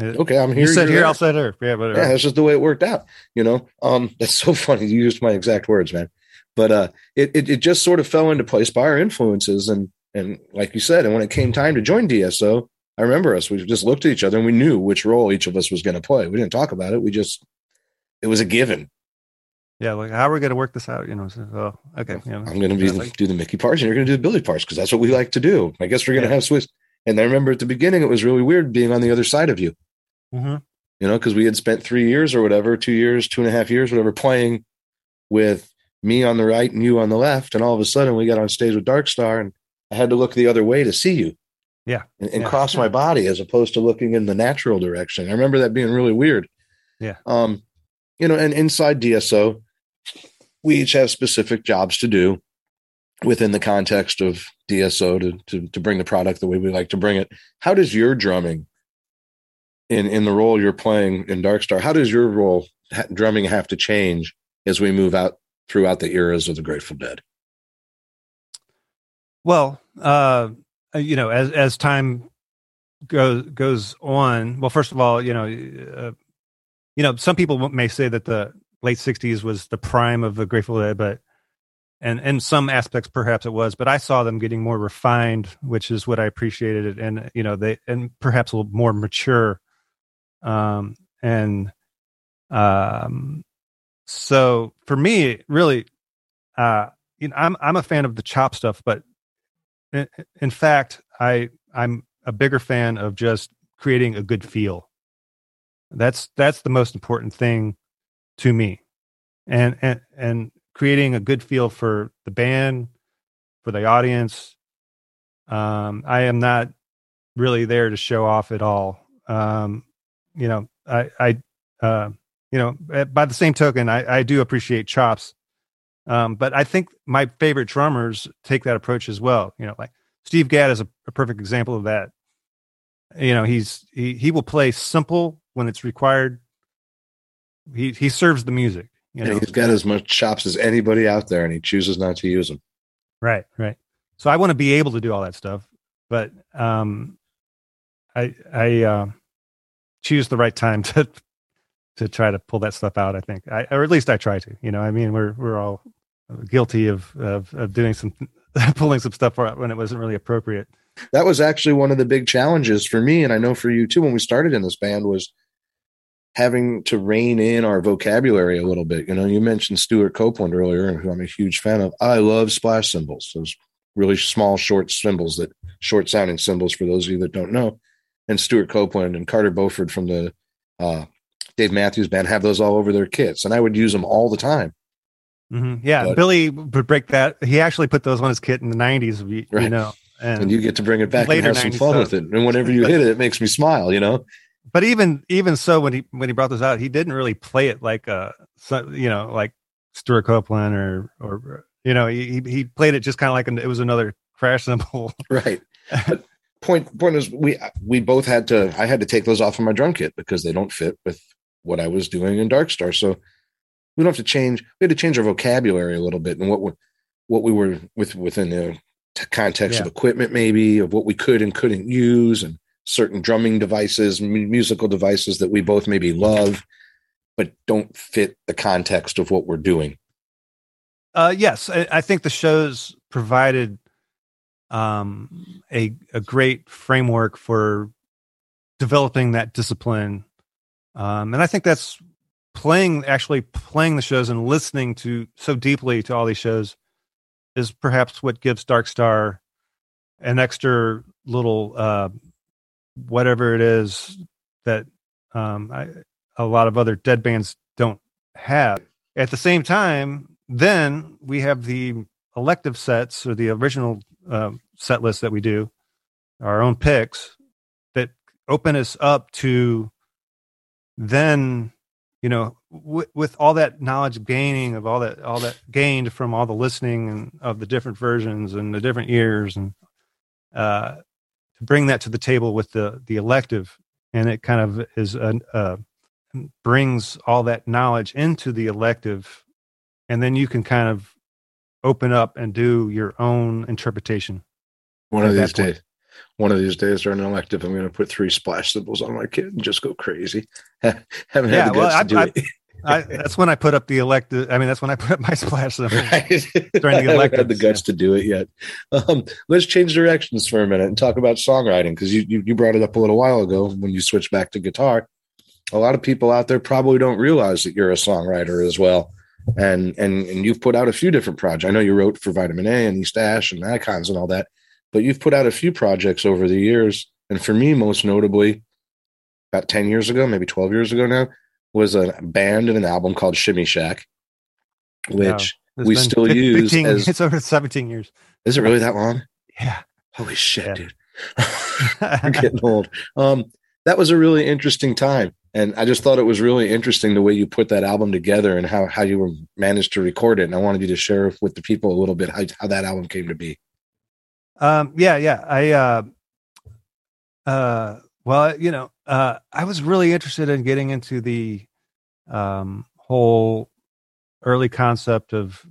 Okay, I'm here. you said you're here there. I'll say there yeah but yeah, that's just the way it worked out. You know, um, that's so funny. You used my exact words, man. But uh, it, it it just sort of fell into place by our influences, and and like you said, and when it came time to join DSO, I remember us. We just looked at each other and we knew which role each of us was going to play. We didn't talk about it. We just it was a given. yeah like how are we going to work this out you know so, oh, okay yeah I'm going to be the, like- do the Mickey parts, and you're going to do the Billy parts because that's what we like to do. I guess we're going to Yeah. have Swiss. And I remember at the beginning, it was really weird being on the other side of you. Mhm. you know, because we had spent three years or whatever, two years, two and a half years, whatever, playing with me on the right and you on the left. And all of a sudden we got on stage with Dark Star and I had to look the other way to see you. Yeah. And, and Yeah. cross my body as opposed to looking in the natural direction. I remember that being really weird. Yeah. Um, you know, and inside DSO, we each have specific jobs to do. Within the context of DSO to, to to bring the product the way we like to bring it. How does your drumming in in the role you're playing in Darkstar? How does your role drumming have to change as we move out throughout the eras of the Grateful Dead? Well, uh, you know, as as time goes goes on, well, first of all, you know, uh, you know, some people may say that the late '60s was the prime of the Grateful Dead, but and in some aspects perhaps it was but i saw them getting more refined which is what i appreciated and you know they and perhaps a little more mature. Um and um so for me really uh you know i'm i'm a fan of the chop stuff but in fact i i'm a bigger fan of just creating a good feel. That's that's the most important thing to me. And and and creating a good feel for the band, for the audience. Um, I am not really there to show off at all. Um, you know, I, I, uh, you know, eh, by the same token, I, I do appreciate chops. Um, but I think my favorite drummers take that approach as well. You know, like Steve Gadd is a, a perfect example of that. You know, he's he he will play simple when it's required. He he serves the music. You know? he's got as much chops as anybody out there, and he chooses not to use them. Right, right. So I want to be able to do all that stuff, but um, I I uh, choose the right time to to try to pull that stuff out. I think, I, or at least I try to. You know, I mean, we're we're all guilty of of, of doing some pulling some stuff out when it wasn't really appropriate. That was actually one of the big challenges for me, and I know for you too. When we started in this band, was having to rein in our vocabulary a little bit. You know, you mentioned Stewart Copeland earlier, who I'm a huge fan of. I love splash cymbals, those really small, short cymbals that short sounding cymbals for those of you that don't know. And Stewart Copeland and Carter Beauford from the uh, Dave Matthews Band have those all over their kits, and I would use them all the time. Mm-hmm. Yeah, but, Billy would break that. He actually put those on his kit in the '90s. You, right. you know, and, and, you get to bring it back and have some fun stuff. with it. And whenever you hit it, it makes me smile. You know but even even so, when he when he brought this out, he didn't really play it like uh, a you know like Stewart Copeland or or you know he he played it just kind of like an, it was another crash cymbal. right. But point point is we we both had to I had to take those off of my drum kit because they don't fit with what I was doing in Dark Star. So we don't have to change. We had to change our vocabulary a little bit and what we, what we were with within the context yeah. of equipment, maybe of what we could and couldn't use, and certain drumming devices, musical devices that we both maybe love, but don't fit the context of what we're doing. Uh, yes, I, I, think the shows provided um, a a great framework for developing that discipline, um, and I think that's playing actually playing the shows and listening to so deeply to all these shows is perhaps what gives Dark Star an extra little uh, whatever it is that um, I, a lot of other dead bands don't have. At the same time, then we have the elective sets or the original uh, set list that we do, our own picks that open us up to then, you know, w- with all that knowledge gaining of all that, all that gained from all the listening and of the different versions and the different years and uh, to bring that to the table with the the elective, and it kind of is a, uh, brings all that knowledge into the elective, and then you can kind of open up and do your own interpretation. One of these days, one of these days during an elective, I'm going to put three splash cymbals on my kid and just go crazy. Haven't had yeah, the guts well, to do I, it. I, that's when I put up the elected. I mean, that's when I put up my splash right. during the had the guts to do it yet. Um, let's change directions for a minute and talk about songwriting because you, you you brought it up a little while ago when you switched back to guitar. A lot of people out there probably don't realize that you're a songwriter as well, and and and you've put out a few different projects. I know you wrote for Vitamin A and East Ash and Icons and all that, but you've put out a few projects over the years. And for me, most notably, about ten years ago, maybe twelve years ago now was a band and an album called Shimmy Shack, which wow. we still 15, use. As, it's over 17 years. Is it really that long? Yeah. Holy shit, yeah. dude. I'm getting old. Um, that was a really interesting time. and I just thought it was really interesting the way you put that album together and how how you were managed to record it. And I wanted you to share with the people a little bit how, how that album came to be. Um, yeah, yeah. I, uh, uh, well, you know, uh, I was really interested in getting into the um, whole early concept of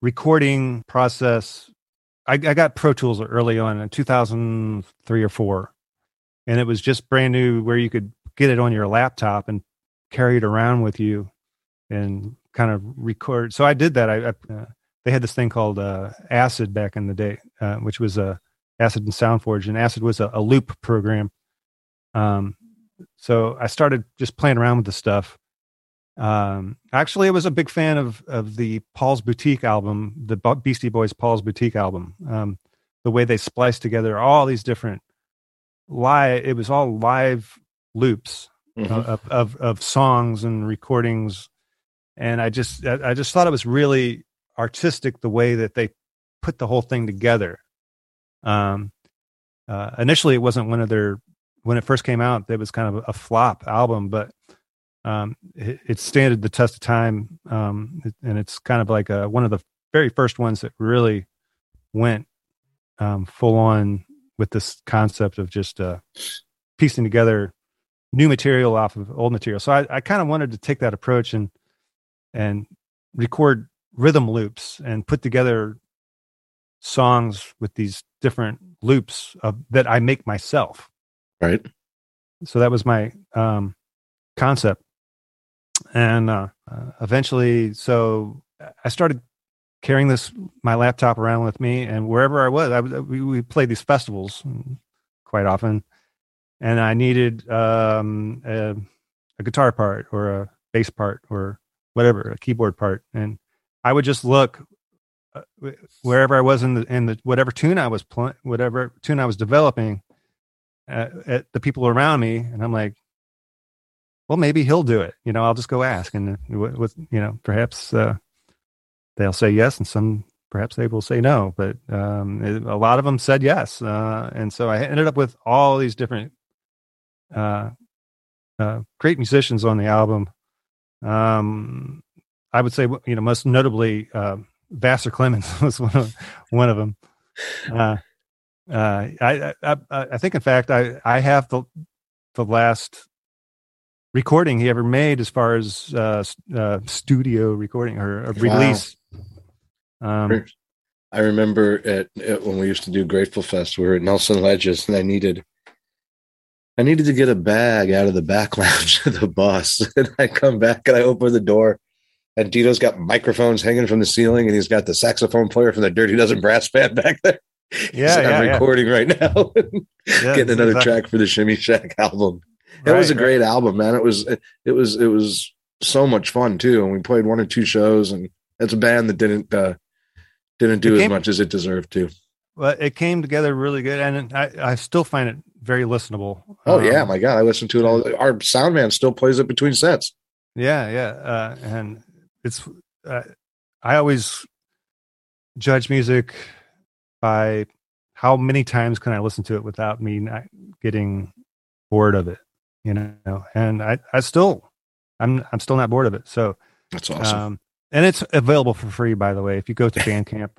recording process. I, I got Pro Tools early on in 2003 or four, and it was just brand new where you could get it on your laptop and carry it around with you and kind of record. So I did that. I, I uh, they had this thing called uh, Acid back in the day, uh, which was a Acid and SoundForge, and Acid was a, a loop program. Um, so I started just playing around with the stuff. Um, actually, I was a big fan of of the Paul's Boutique album, the Beastie Boys Paul's Boutique album. Um, the way they spliced together all these different live, it was all live loops mm-hmm. of, of of songs and recordings, and I just I just thought it was really artistic the way that they put the whole thing together. Um, uh, initially, it wasn't one of their when it first came out. It was kind of a flop album, but um, it, it standed the test of time, um, and it's kind of like a, one of the very first ones that really went um, full on with this concept of just uh, piecing together new material off of old material. So I, I kind of wanted to take that approach and and record rhythm loops and put together songs with these different loops of, that I make myself. Right. So that was my um, concept, and uh, uh, eventually, so I started carrying this my laptop around with me, and wherever I was, I, we, we played these festivals quite often, and I needed um, a, a guitar part or a bass part or whatever, a keyboard part, and I would just look uh, wherever I was in the in the whatever tune I was playing, whatever tune I was developing, uh, at the people around me, and I'm like, well, maybe he'll do it. You know, I'll just go ask, and with, you know, perhaps uh, they'll say yes, and some perhaps they will say no. But um, it, a lot of them said yes, uh, and so I ended up with all these different uh, uh, great musicians on the album. Um, I would say, you know, most notably, uh, Vassar Clements was one of one of them. Uh, I, I, I think, in fact, I, I have the the last recording he ever made as far as uh, uh, studio recording or a release. Wow. Um, I remember at, at, when we used to do Grateful Fest, we were at Nelson Ledges, and I needed I needed to get a bag out of the back lounge of the bus. And I come back and I open the door and Dino's got microphones hanging from the ceiling and he's got the saxophone player from the Dirty Dozen Brass Band back there. Yeah, yeah I'm yeah. recording right now, yeah, getting another exactly. track for the Shimmy Shack album. It right, was a great right. album, man. It was it was it was so much fun too, and we played one or two shows, and it's a band that didn't uh, didn't do came, as much as it deserved to. Well, it came together really good, and I I still find it very listenable. Oh um, yeah, my god, I listen to it all. Our sound man still plays it between sets. Yeah, yeah, uh, and it's uh, I always judge music by how many times can I listen to it without me not getting bored of it, you know? And I, I still, I'm, I'm still not bored of it. So that's awesome. Um, and it's available for free, by the way. If you go to Bandcamp,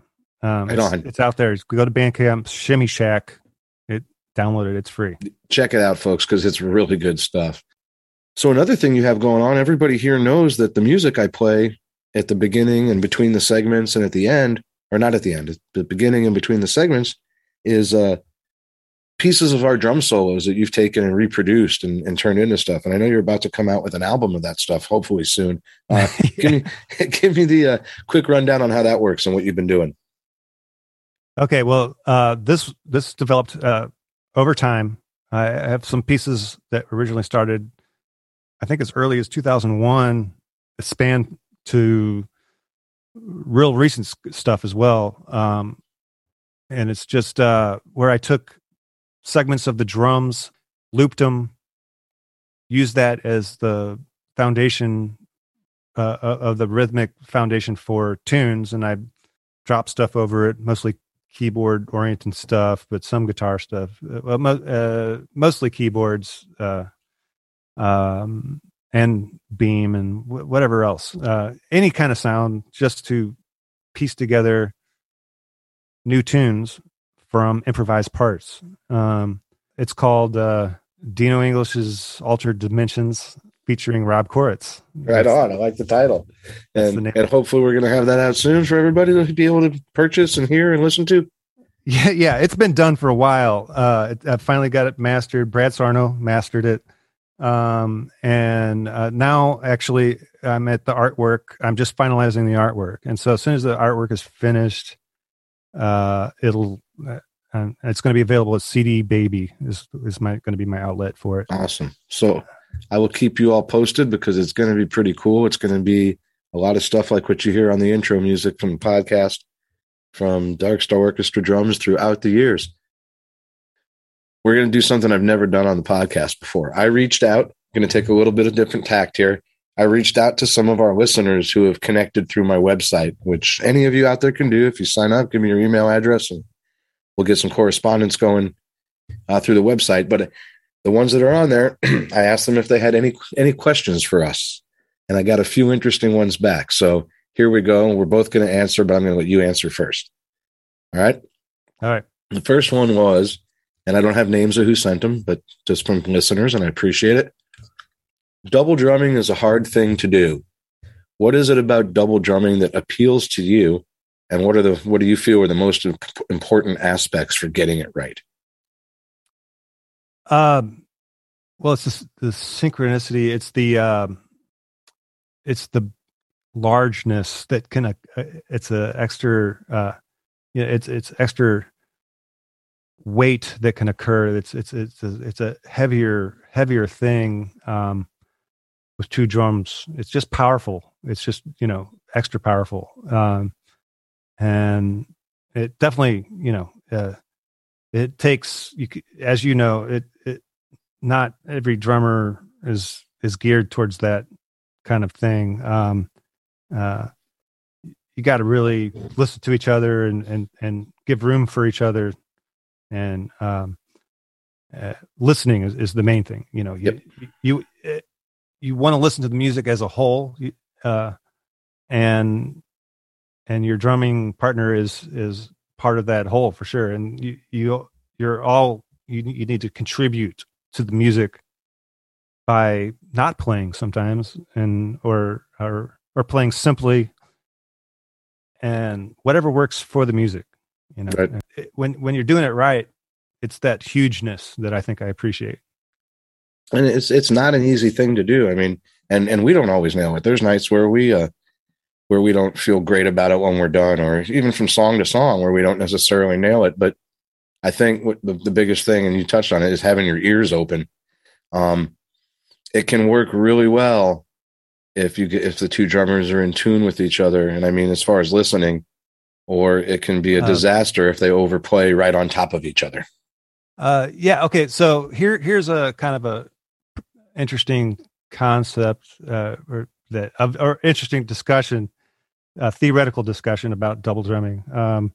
um, it's, it's, out there. Go to Bandcamp, Shimmy Shack. It download it. It's free. Check it out, folks, because it's really good stuff. So another thing you have going on, everybody here knows that the music I play at the beginning and between the segments and at the end or not at the end, the beginning and between the segments, is uh, pieces of our drum solos that you've taken and reproduced and, and, turned into stuff. And I know you're about to come out with an album of that stuff, hopefully soon. Uh. Give me give me the uh, quick rundown on how that works and what you've been doing. Okay, well, uh, this this developed uh, over time. I have some pieces that originally started, I think, as early as 2001. It spanned to real recent stuff as well. Um, and it's just uh, where I took segments of the drums, looped them, used that as the foundation uh, uh of the rhythmic foundation for tunes, and I dropped stuff over it, mostly keyboard oriented stuff, but some guitar stuff. Uh, uh, mostly keyboards. Uh, um, and beam and w- whatever else, uh, any kind of sound, just to piece together new tunes from improvised parts. Um, it's called uh, Dino English's Altered Dimensions featuring Rob Koritz. Right on. I like the title. That's the And, and hopefully we're going to have that out soon for everybody to be able to purchase and hear and listen to. Yeah, yeah, it's been done for a while. Uh, it, I finally got it mastered. Brad Sarno mastered it, um, and uh, now actually I'm at the artwork. I'm just finalizing the artwork, and so as soon as the artwork is finished, uh, it'll uh, it's going to be available at CD Baby. is is my going to be my outlet for it. Awesome. So I will keep you all posted because it's going to be pretty cool. It's going to be a lot of stuff like what you hear on the intro music from the podcast from Dark Star Orchestra drums throughout the years. We're going to do something I've never done on the podcast before. I reached out, going to take a little bit of different tact here. I reached out to some of our listeners who have connected through my website, which any of you out there can do. If you sign up, give me your email address and we'll get some correspondence going uh, through the website. But the ones that are on there, I asked them if they had any any questions for us, and I got a few interesting ones back. So here we go. We're both going to answer, but I'm going to let you answer first. All right. All right. The first one was, and I don't have names of who sent them, but just from listeners, and I appreciate it. Double drumming is a hard thing to do. What is it about double drumming that appeals to you, and what are the what do you feel are the most important aspects for getting it right? Um, well, it's the, the synchronicity. It's the um, it's the largeness that can. Uh, it's a extra. Uh, you know, it's it's extra weight that can occur. It's it's it's a, it's a heavier heavier thing. Um, with two drums, it's just powerful. It's just you know extra powerful. Um, and it definitely you know uh, it takes you as you know it it not every drummer is is geared towards that kind of thing um uh you got to really listen to each other and and and give room for each other and um uh, listening is, is the main thing you know you Yep. you you, you want to listen to the music as a whole uh and and your drumming partner is is part of that whole for sure and you you you're all you you need to contribute to the music by not playing sometimes and or or or playing simply and whatever works for the music you know Right. It- when when you're doing it right it's that hugeness that i think i appreciate and it's it's not an easy thing to do. I mean, and and we don't always nail it. There's nights where we uh where we don't feel great about it when we're done, or even from song to song where we don't necessarily nail it. But I think what the, the biggest thing, and you touched on it, is having your ears open. Um, it can work really well if you get if the two drummers are in tune with each other, and I mean as far as listening, or it can be a Uh, disaster if they overplay right on top of each other. Uh, yeah. Okay. So here, here's a kind of a interesting concept, uh, or that of, or interesting discussion, uh, theoretical discussion about double drumming. Um,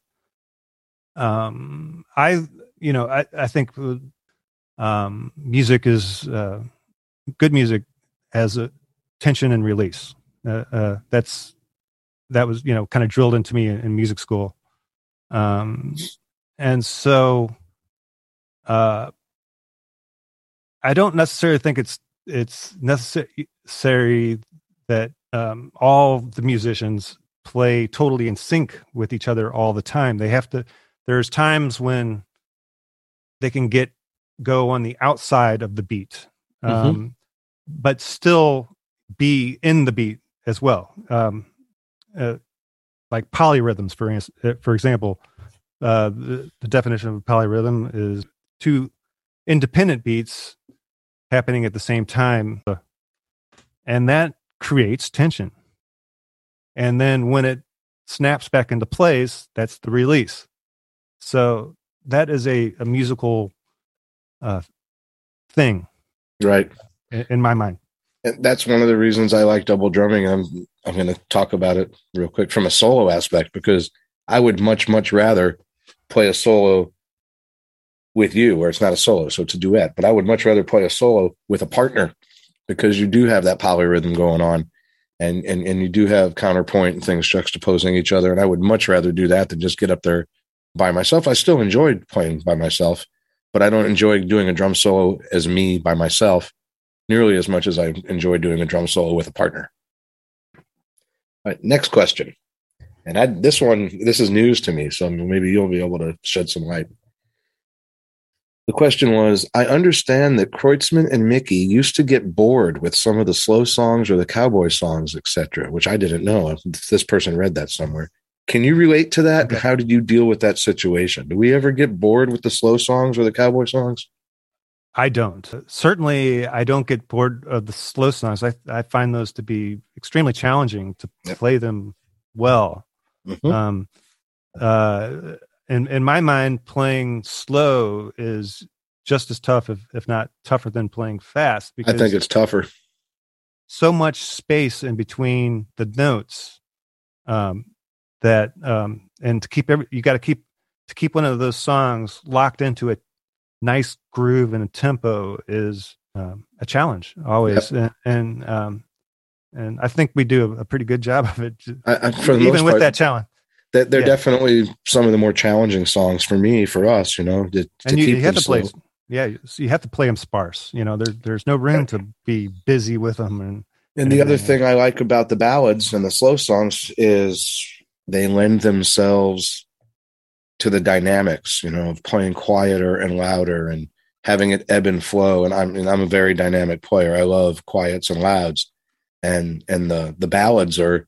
um, I, you know, I, I think, um, music is, uh, good music has a tension and release. Uh, uh, that's, that was, you know, kind of drilled into me in, in music school. Um, and so, uh, I don't necessarily think it's it's necessary that um, all the musicians play totally in sync with each other all the time. They have to. There's times when they can get go on the outside of the beat, um, but still be in the beat as well. Um, uh, like polyrhythms, for uh, for example, uh, the, the definition of a polyrhythm is two independent beats happening at the same time and that creates tension and then when it snaps back into place that's the release so that is a, a musical uh, thing Right. in, in my mind And that's one of the reasons I like double drumming. I'm I'm going to talk about it real quick from a solo aspect because I would much much rather play a solo with you, where it's not a solo, so it's a duet. But I would much rather play a solo with a partner because you do have that polyrhythm going on and and and you do have counterpoint and things juxtaposing each other and i would much rather do that than just get up there by myself i still enjoyed playing by myself but i don't enjoy doing a drum solo as me by myself nearly as much as i enjoy doing a drum solo with a partner right next question and I, this one this is news to me so maybe you'll be able to shed some light the question was I understand that Kreutzmann and Mickey used to get bored with some of the slow songs or the cowboy songs, etc., which I didn't know. This person read that somewhere. Can you relate to that? Okay. How did you deal with that situation? Do we ever get bored with the slow songs or the cowboy songs? I don't. Certainly, I don't get bored of the slow songs. I, I find those to be extremely challenging to yep. play them well. Mm-hmm. Um, uh, in in my mind, playing slow is just as tough, if if not tougher, than playing fast. Because I think it's tougher. So much space in between the notes um, that, um, and to keep every, you got to keep to keep one of those songs locked into a nice groove and a tempo is um, a challenge always, yep. and and, um, and I think we do a pretty good job of it, I, I, even with part, that challenge that they're yeah. definitely some of the more challenging songs for me for us you know to, to and you, you have to slow. play yeah so you have to play them sparse you know there, there's no room to be busy with them and and the other thing i like about the ballads and the slow songs is they lend themselves to the dynamics you know of playing quieter and louder and having it ebb and flow and i'm and i'm a very dynamic player i love quiets and louds and and the the ballads are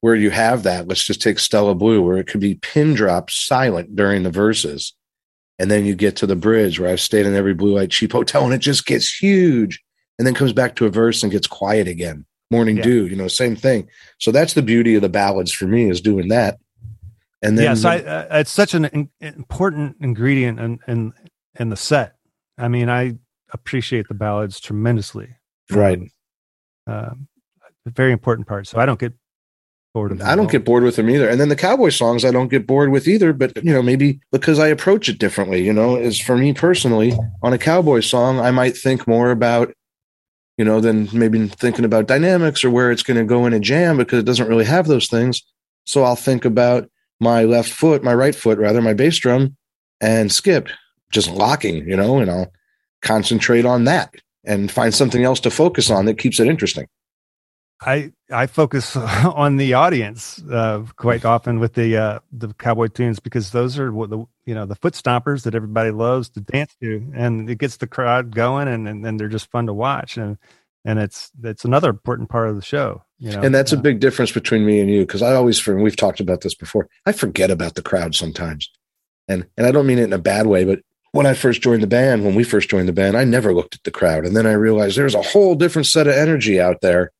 where you have that, let's just take Stella Blue, where it could be pin drop silent during the verses. And then you get to the bridge where I've stayed in every blue light cheap hotel and it just gets huge and then comes back to a verse and gets quiet again. Morning yeah. dew, you know, same thing. So that's the beauty of the ballads for me is doing that. And then, yes, I, uh, it's such an in, important ingredient in, in, in the set. I mean, I appreciate the ballads tremendously. Right. Um, a very important part. So I don't get bored of I don't get bored with them either. And then the cowboy songs I don't get bored with either, but you know, maybe because I approach it differently, you know, is for me personally, on a cowboy song, I might think more about, you know, than maybe thinking about dynamics or where it's going to go in a jam because it doesn't really have those things. So I'll think about my left foot, my right foot rather, my bass drum and Skip just locking, you know, and I'll concentrate on that and find something else to focus on that keeps it interesting. I I focus on the audience uh, quite often with the uh, the cowboy tunes because those are what the you know the foot stompers that everybody loves to dance to, and it gets the crowd going, and and, and they're just fun to watch, and and it's it's another important part of the show. You know, and that's uh, a big difference between me and you because I always, and we've talked about this before, I forget about the crowd sometimes, and and I don't mean it in a bad way, but when I first joined the band, when we first joined the band, I never looked at the crowd, and then I realized there's a whole different set of energy out there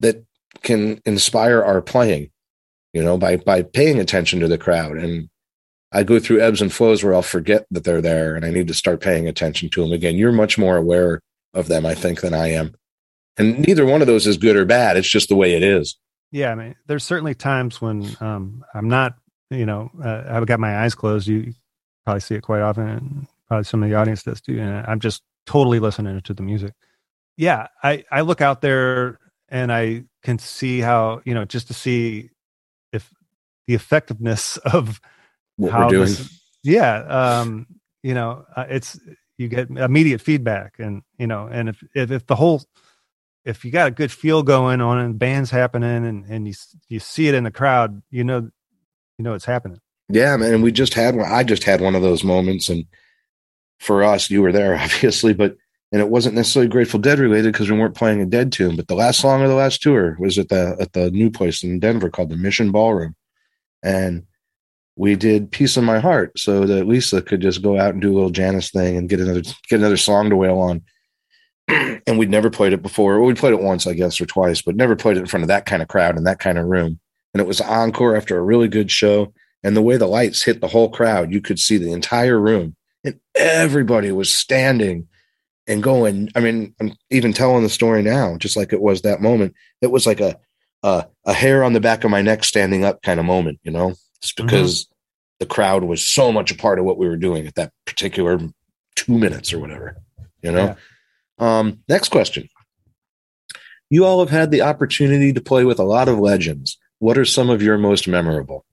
that can inspire our playing, you know, by by paying attention to the crowd. And I go through ebbs and flows where I'll forget that they're there and I need to start paying attention to them again. You're much more aware of them, I think, than I am. And neither one of those is good or bad. It's just the way it is. Yeah, I mean, there's certainly times when um, I'm not, you know, uh, I've got my eyes closed. You probably see it quite often, and probably some of the audience does too. And I'm just totally listening to the music. Yeah, I I look out there and I can see how you know just to see if the effectiveness of what how we're doing. This, yeah, um, you know, uh, it's you get immediate feedback, and you know, and if, if if the whole if you got a good feel going on and bands happening, and and you you see it in the crowd, you know, you know it's happening. Yeah, man. We just had one. I just had one of those moments, and for us, you were there, obviously, but and it wasn't necessarily Grateful Dead related because we weren't playing a Dead tune. But the last song of the last tour was at the at the new place in Denver called the Mission Ballroom, and we did "Piece of My Heart" so that Lisa could just go out and do a little Janis thing and get another get another song to wail on. and we'd never played it before. We played it once, I guess, or twice, but never played it in front of that kind of crowd in that kind of room. And it was encore after a really good show. And the way the lights hit the whole crowd, you could see the entire room, and everybody was standing and going. I mean, I'm even telling the story now, just like it was that moment. It was like a a, a hair on the back of my neck standing up kind of moment, you know, just mm-hmm. because mm-hmm. the crowd was so much a part of what we were doing at that particular two minutes or whatever, you know. Yeah. Um, next question. You all have had the opportunity to play with a lot of legends. What are some of your most memorable?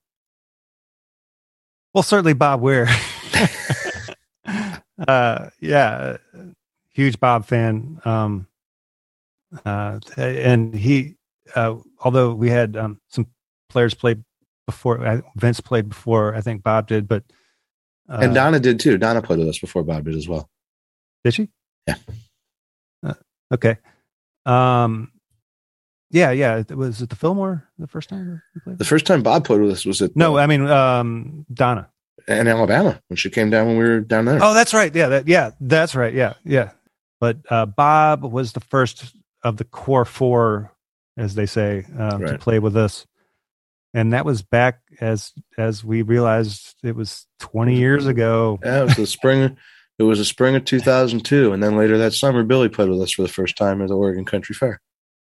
Well, certainly Bob Weir. uh, yeah, huge Bob fan. Um, uh, and he, uh, although we had um, some players play before, uh, Vince played before, I think Bob did, but uh, and Donna did too. Donna played with us before Bob did as well. Did she? Yeah. Okay. Um, yeah, yeah. Was it the Fillmore the first time The first time Bob played with us was it? no, I mean um, Donna in Alabama when she came down when we were down there. Oh, that's right. Yeah, that, yeah, that's right. Yeah, yeah. But uh, Bob was the first of the core four, as they say, um, right. to play with us, and that was back as as we realized it was twenty years ago. Yeah, it was the spring. It was the spring of 2002, and then later that summer, Billy played with us for the first time at the Oregon Country Fair.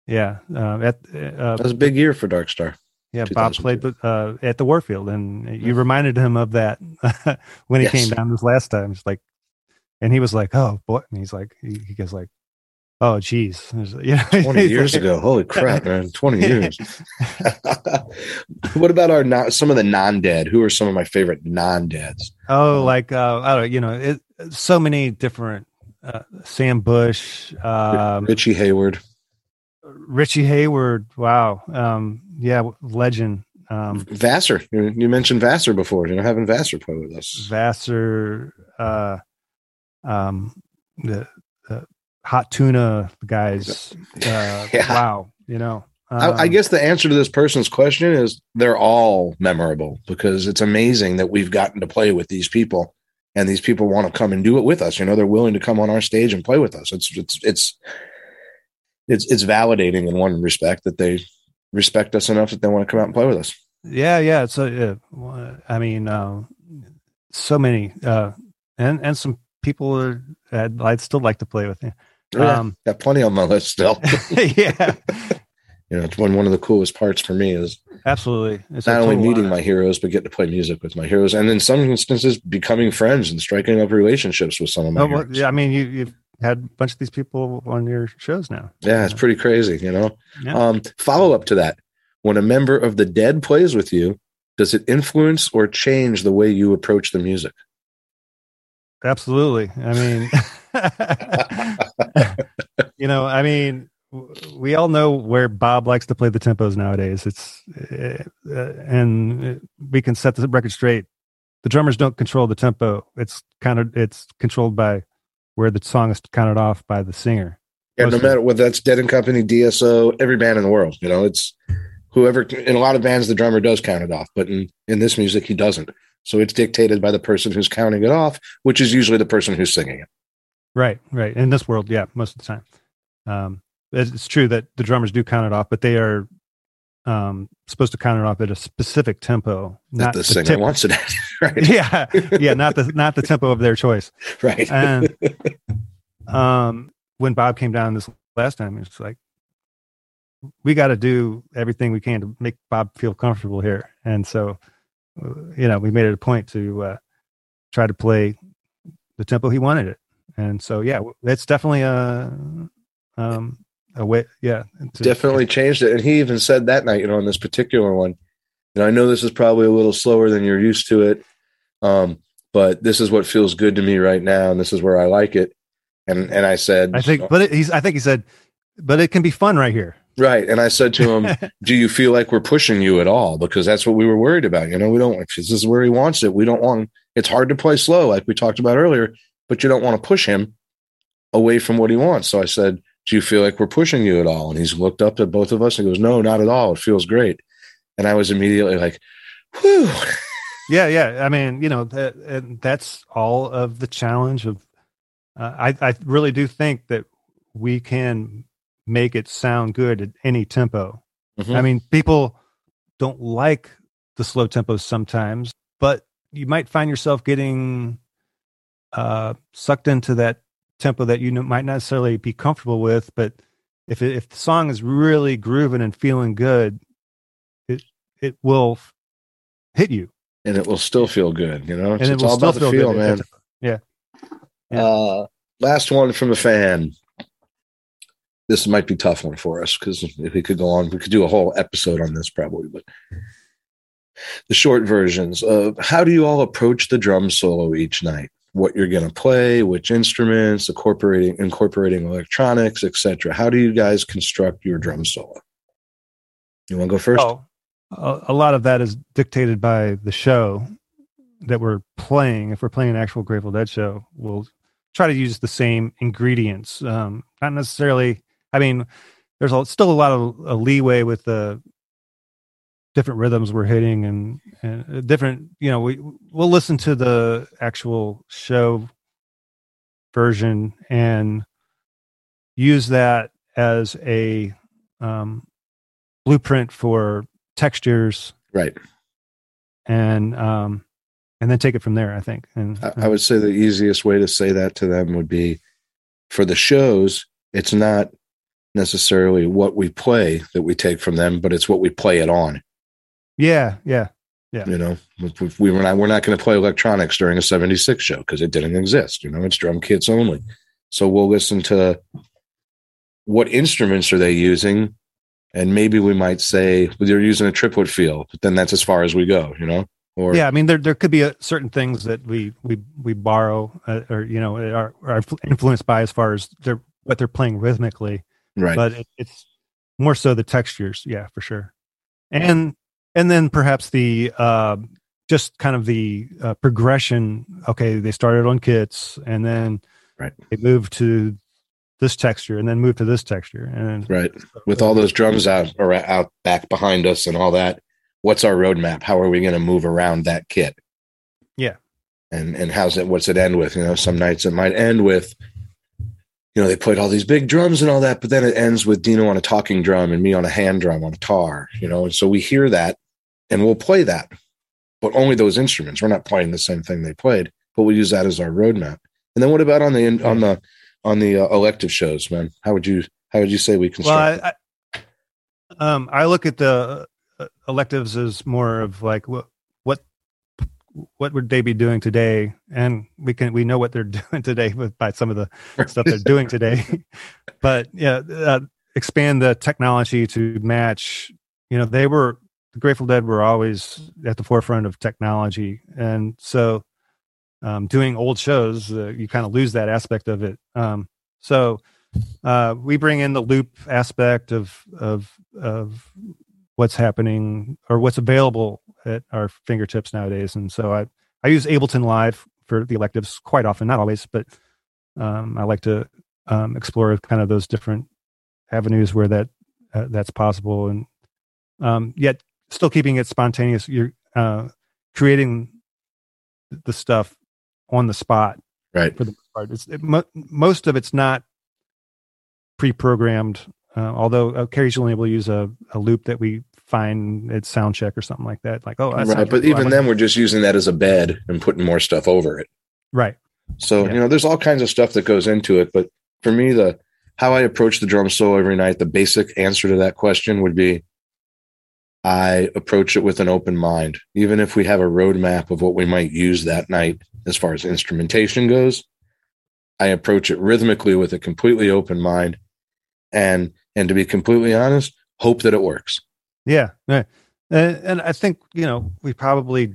Yeah, uh, at, uh, that was a big year for Dark Star. Yeah, Bob played uh, at the Warfield, and you reminded him of that when he yes. came down this last time. It's like, and he was like, "Oh boy," and he's like, he, he goes like, "Oh geez," you know, twenty years like, ago. Holy crap, man! Twenty years. what about our some of the non-dead? Who are some of my favorite non-deads? Oh, like uh, I don't, you know, it, so many different. Uh, Sam Bush, um, Richie Hayward. Richie Hayward, wow, um, yeah, legend. Um, Vassar, you, you, mentioned Vassar before. You know, having Vassar play with us. Vassar, uh, um, the, the hot tuna guys. Uh, yeah. Wow, you know. Um, I, I, um, guess the answer to this person's question is they're all memorable because it's amazing that we've gotten to play with these people, and these people want to come and do it with us. You know, they're willing to come on our stage and play with us. It's it's it's it's it's validating in one respect that they respect us enough that they want to come out and play with us. Yeah, yeah. So, uh, I mean, uh, so many, uh, and and some people are, I'd, I'd, still like to play with. You. Oh, yeah, um, got plenty on my list still. yeah. You know, it's one one of the coolest parts for me is absolutely it's not only meeting my heroes, but getting to play music with my heroes, and in some instances, becoming friends and striking up relationships with some of my. Oh, well, yeah, I mean, you you've had a bunch of these people on your shows now. Yeah, it's pretty crazy, you know. Yeah. Um, follow up to that: when a member of the Dead plays with you, does it influence or change the way you approach the music? Absolutely. I mean, you know, I mean, we all know where Bob likes to play the tempos nowadays. It's uh, and we can set the record straight. The drummers don't control the tempo. It's kind of it's controlled by where the song is counted off by the singer. Yeah, no matter whether that's Dead and Company, DSO, every band in the world, you know, it's whoever. In a lot of bands, the drummer does count it off, but in in this music, he doesn't. So it's dictated by the person who's counting it off, which is usually the person who's singing it. Right, right. In this world, yeah, most of the time, um, it's true that the drummers do count it off, but they are um, supposed to count it off at a specific tempo. Not the, the singer tip- wants it at, right? Yeah, yeah, not the not the tempo of their choice. Right. And um, when Bob came down this last time, it's like we got to do everything we can to make Bob feel comfortable here, and so uh, you know we made it a point to uh, try to play the tempo he wanted it, and so yeah, it's definitely a um, a way yeah definitely changed it. And he even said that night you know on this particular one and i know this is probably a little slower than you're used to it um, but this is what feels good to me right now and this is where i like it. And and i said i think but it, he's i think he said but it can be fun right here. Right. And i said to him do you feel like we're pushing you at all? Because that's what we were worried about. You know we don't if this is where he wants it we don't want it's hard to play slow like we talked about earlier but you don't want to push him away from what he wants. So i said do you feel like we're pushing you at all? And he's looked up at both of us and goes, no, not at all. It feels great. And I was immediately like, whew. Yeah, yeah. I mean, you know, that, that's all of the challenge of. Uh, I I really do think that we can make it sound good at any tempo. Mm-hmm. I mean, people don't like the slow tempos sometimes, but you might find yourself getting uh, sucked into that tempo that you might not necessarily be comfortable with, but if it, if the song is really grooving and feeling good, it it will hit you, and it will still feel good. You know, it's, and it will all about the feel, good. man. Yeah. yeah. Uh, last one from the fan. this might be tough one for us because if we could go on, we could do a whole episode on this probably. But the short versions of how do you all approach the drum solo each night? What you're going to play, which instruments, incorporating incorporating electronics, etc. How do you guys construct your drum solo? You want to go first? Oh, a, lot of that is dictated by the show that we're playing. If we're playing an actual Grateful Dead show, we'll try to use the same ingredients. Um, not necessarily. I mean, there's still a lot of a leeway with the different rhythms we're hitting and, and different. You know, we we'll listen to the actual show version and use that as a um, blueprint for textures, right? And um, and then take it from there. I think. And I, I would say the easiest way to say that to them would be for the shows. It's not necessarily what we play that we take from them, but it's what we play it on. Yeah, yeah, yeah. You know, we were not we're not going to play electronics during a '76 show because it didn't exist. You know, it's drum kits only. So we'll listen to what instruments are they using, and maybe we might say well, they're using a triplet feel, but then that's as far as we go. You know, or yeah, I mean, there there could be a, certain things that we we we borrow uh, or you know are, are influenced by as far as they're what they're playing rhythmically, right? But it, it's more so the textures, yeah, for sure, and and then perhaps the uh, just kind of the uh, progression. Okay, they started on kits, and then right. they moved to this texture, and then moved to this texture, and right with all those drums out or out back behind us and all that what's our roadmap? How are we going to move around that kit? Yeah. And and how's it? What's it end with? You know, some nights it might end with, you know, they played all these big drums and all that, but then it ends with Dino on a talking drum and me on a hand drum on a tar. You know, and so we hear that, and we'll play that, but only those instruments. We're not playing the same thing they played, but we use that as our roadmap. And then what about on the on the on the uh, elective shows, man? How would you how would you say we construct? Well, I, I, um, I look at the uh, electives as more of like what what what would they be doing today and we can we know what they're doing today with by some of the stuff they're doing today but yeah uh, expand the technology to match you know they were the grateful dead were always at the forefront of technology. And so um, doing old shows uh, you kind of lose that aspect of it. Um, so uh, we bring in the loop aspect of of of what's happening or what's available at our fingertips nowadays. And so I, I use Ableton Live for the electives quite often, not always, but um, I like to um, explore kind of those different avenues where that uh, that's possible, and um, yet still keeping it spontaneous. You're uh, creating the stuff on the spot, right? For the most part, it's, it, mo- most of it's not pre-programmed uh, although occasionally we'll use a, a loop that we find at sound check or something like that. Like, oh, right. But even then, we're just using that as a bed and putting more stuff over it. Right. So, yeah. you know, there's all kinds of stuff that goes into it. But for me, the how I approach the drum solo every night, the basic answer to that question would be I approach it with an open mind. Even if we have a roadmap of what we might use that night as far as instrumentation goes, I approach it rhythmically with a completely open mind. And and to be completely honest, hope that it works. Yeah, and, and I think you know we probably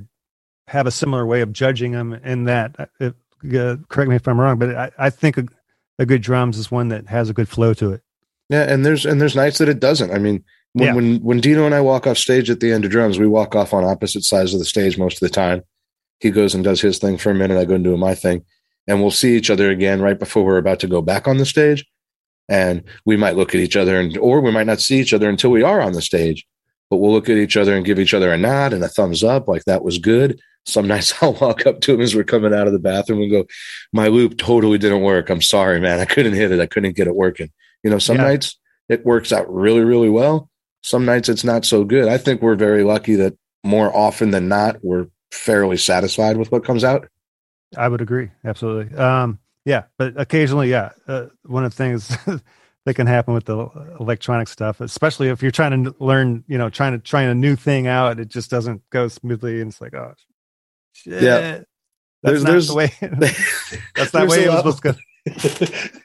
have a similar way of judging them in that. Uh, if, uh, correct me if I'm wrong, but I, I think a, a, good drums is one that has a good flow to it. Yeah, and there's and there's nights that it doesn't. I mean, when yeah. when when Dino and I walk off stage at the end of drums, we walk off on opposite sides of the stage most of the time. He goes and does his thing for a minute. I go and do my thing, and we'll see each other again right before we're about to go back on the stage. And we might look at each other and or we might not see each other until we are on the stage. But we'll look at each other and give each other a nod and a thumbs up like that was good. Some nights i'll walk up to him as we're coming out of the bathroom and go my loop totally didn't work. I'm sorry man. I couldn't hit it. I couldn't get it working. You know some yeah. nights it works out really really well some nights it's not so good i think we're very lucky that more often than not we're fairly satisfied with what comes out i would agree absolutely um yeah, but occasionally, yeah, uh, one of the things that can happen with the electronic stuff, especially if you're trying to learn, you know, trying to try a new thing out, it just doesn't go smoothly, and it's like, oh, shit. Yeah. That's there's, not there's, the way. that's not the way it was supposed to go.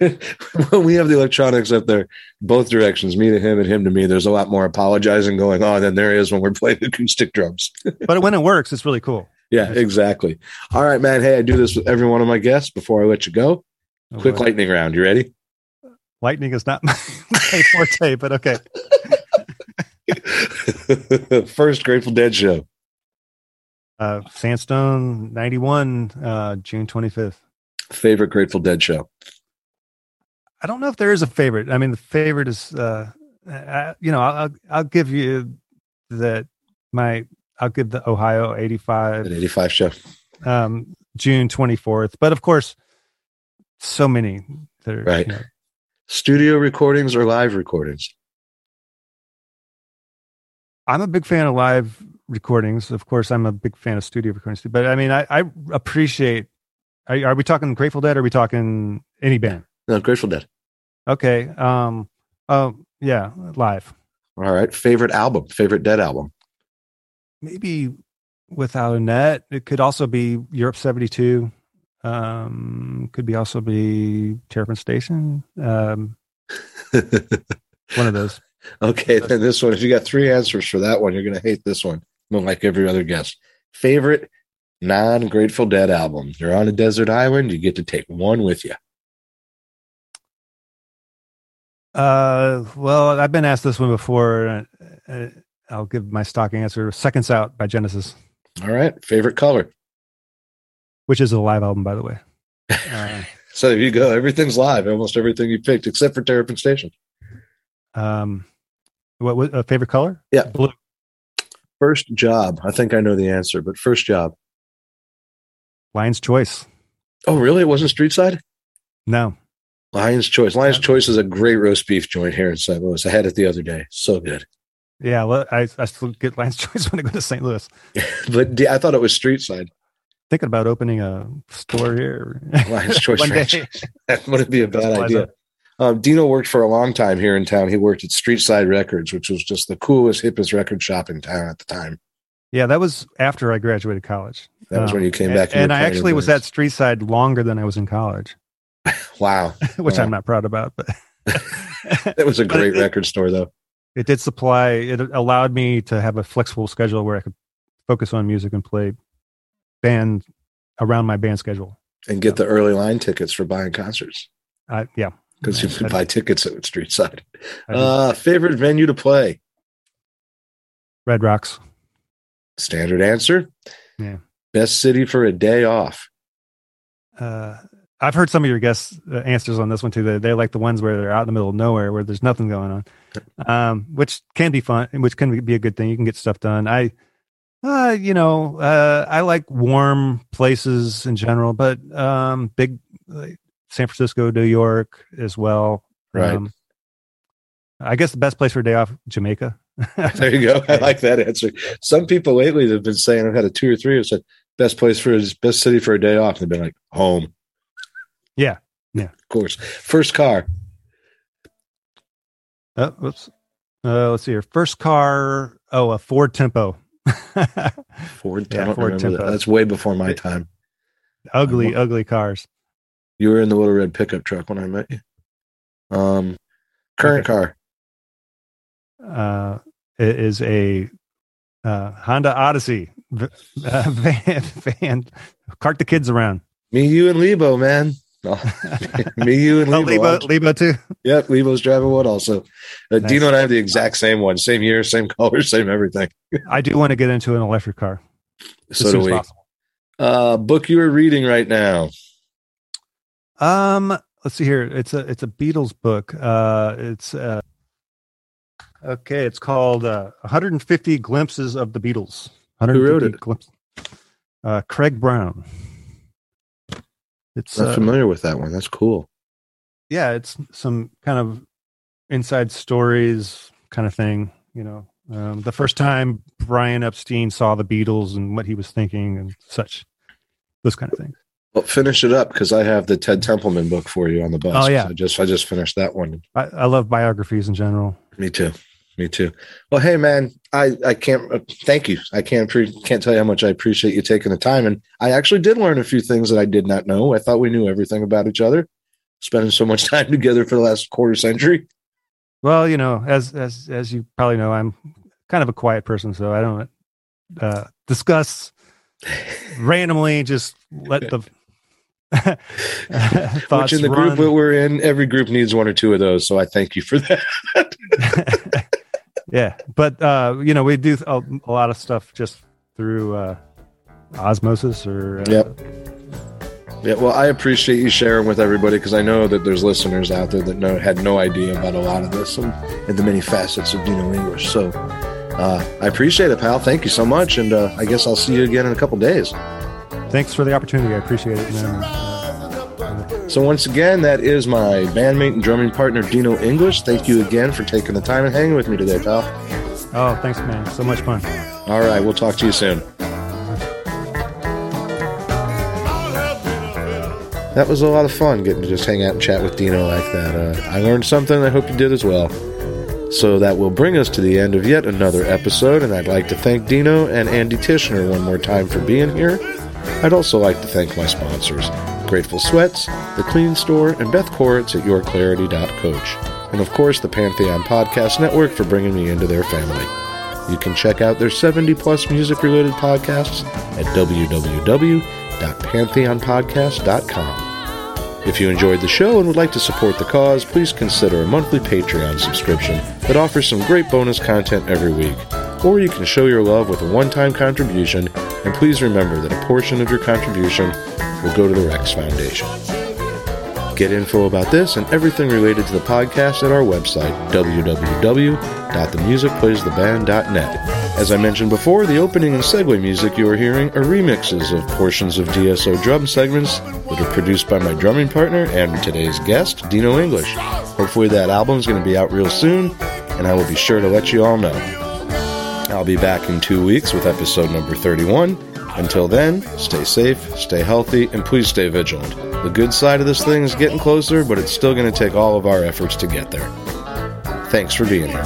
when we have the electronics up there, both directions, me to him and him to me, there's a lot more apologizing going on than there is when we're playing acoustic drums. but when it works, it's really cool. Yeah, exactly. All right, man. Hey, I do this with every one of my guests before I let you go. Oh, Quick boy. lightning round. You ready? lightning is not my, my forte, but okay. First Grateful Dead show. Uh, Sandstone 91, uh, June 25th. Favorite Grateful Dead show. I don't know if there is a favorite. I mean, the favorite is, uh, I, you know, I'll, I'll, give you that my, I'll give the Ohio 85, 85 show. um, June 24th. But of course, so many that are, Right. you know, Studio recordings or live recordings? I'm a big fan of live recordings. Of course, I'm a big fan of studio recordings. But I mean, I, I appreciate. Are, are we talking Grateful Dead? Or are we talking any band? No, Grateful Dead. Okay. Um. Oh yeah, live. All right. Favorite album? Favorite Dead album? Maybe without a net. It could also be Europe '72. Um. Could be also be Terrapin Station. Um. One of those. okay, then this one. If you got three answers for that one, you're going to hate this one. Like every other guest. Favorite non Grateful Dead album? You're on a desert island. You get to take one with you. Uh. Well, I've been asked this one before. Uh, uh, I'll give my stock answer. Seconds Out by Genesis. All right. Favorite color? which is a live album, by the way. Uh, So there you go. Everything's live. Almost everything you picked, except for Terrapin Station. um, what was a favorite color? Yeah. blue. First job. I think I know the answer, but first job. Lion's Choice. Oh, really? It wasn't Street Side? No, Lion's Choice. Lion's Yeah. Choice is a great roast beef joint here in St. Louis. I had it the other day. So good. yeah, well, I I still get Lion's Choice when I go to St. Louis. But I thought it was Street Side. Thinking about opening a store here. Lion's Choice franchise. That wouldn't be a bad That's idea. Um, Dino worked for a long time here in town. He worked at Street Side Records, which was just the coolest, hippest record shop in town at the time. Yeah, that was after I graduated college. That was Um, when you came and- back. And, were I actually was at Street Side longer than I was in college, Wow. which Wow. I'm not proud about. But That was a great it- record store, though. it did supply. It allowed me to have a flexible schedule where I could focus on music and play band around my band schedule. And get the early line tickets for buying concerts I, yeah, because you could buy tickets at Street Side. Uh, favorite venue to play? Red Rocks. Standard answer. Yeah. Best city for a day off. Uh, I've heard some of your guests' uh, answers on this one too. They, they like the ones where they're out in the middle of nowhere, where there's nothing going on, um, which can be fun, which can be a good thing. You can get stuff done. I, uh, you know, uh, I like warm places in general, but um, big like San Francisco, New York as well. Right. Um, I guess the best place for a day off, Jamaica. There you go. I like that answer. Some people lately have been saying I've had a two or three who said best place for best city for a day off. They've been like home. Yeah. Yeah. Of course. First car. Oh, whoops. Uh, let's see here. First car. Oh, a Ford Tempo. Ford. Yeah, Ford remember that. Tempo. That's way before my time. ugly, ugly cars. You were in the little red pickup truck when I met you. Um, current Okay. car. Uh, is a uh, Honda Odyssey uh, van, van. Cart the kids around. Me, you, and Lebo, man. Me, you, and Oh, Lebo. Lebo, Lebo too. Yep, Lebo's driving one also. Uh, Nice. Dino and I have the exact same one, same year, same color, same everything. I do want to get into an electric car So do we. possible. Uh, book you are reading right now. Um, let's see here. It's a it's a Beatles book. Uh, it's uh, okay. It's called uh, 150 Glimpses of the Beatles. 150 wrote it? Glimpses. Uh, Craig Brown. It's Not uh, familiar with that one. That's cool. yeah, it's some kind of inside stories kind of thing. You know, um, the first time Brian Epstein saw the Beatles and what he was thinking and such, those kind of things. Well, finish it up because I have the Ted Templeman book for you on the bus. Oh, yeah. I just I just finished that one. I, I love biographies in general. Me too. Me too. Well, hey man, I I can't uh, thank you. I can't pre- can't tell you how much I appreciate you taking the time. And I actually did learn a few things that I did not know. I thought we knew everything about each other. spending so much time together for the last quarter century? Well, you know, as as as you probably know, I'm kind of a quiet person, so I don't uh, discuss randomly. Just let the Which in the run. group that we're in, every group needs one or two of those. So I thank you for that. Yeah, but uh, you know, we do a, a lot of stuff just through uh, osmosis or. Uh, yep. Yeah, well, I appreciate you sharing with everybody because I know that there's listeners out there that know, had no idea about a lot of this and, and the many facets of Dino English. So uh, I appreciate it, pal. Thank you so much, and uh, I guess I'll see you again in a couple days. Thanks for the opportunity. I appreciate it, man. So once again, that is my bandmate and drumming partner, Dino English. Thank you again for taking the time and hanging with me today, pal. Oh, thanks, man. So much fun. All right, we'll talk to you soon. that was a lot of fun getting to just hang out and chat with Dino like that. Uh, I learned something. I hope you did as well. So that will bring us to the end of yet another episode, and I'd like to thank Dino and Andy Tishner one more time for being here. I'd also like to thank my sponsors, Grateful Sweats, The Clean Store, and Beth Koritz at YourClarity.coach. And of course, the Pantheon Podcast Network for bringing me into their family. You can check out their 70 plus music related podcasts at www.pantheonpodcast.com. If you enjoyed the show and would like to support the cause, please consider a monthly Patreon subscription that offers some great bonus content every week. Or you can show your love with a one time contribution, and please remember that a portion of your contribution will go to the Rex Foundation. Get info about this and everything related to the podcast at our website, www.themusicplaystheband.net. As I mentioned before, the opening and segue music you are hearing are remixes of portions of DSO drum segments that are produced by my drumming partner and today's guest, Dino English. Hopefully, that album is going to be out real soon, and I will be sure to let you all know. I'll be back in two weeks with episode number 31. Until then, stay safe, stay healthy, and please stay vigilant. The good side of this thing is getting closer, but it's still going to take all of our efforts to get there. Thanks for being here.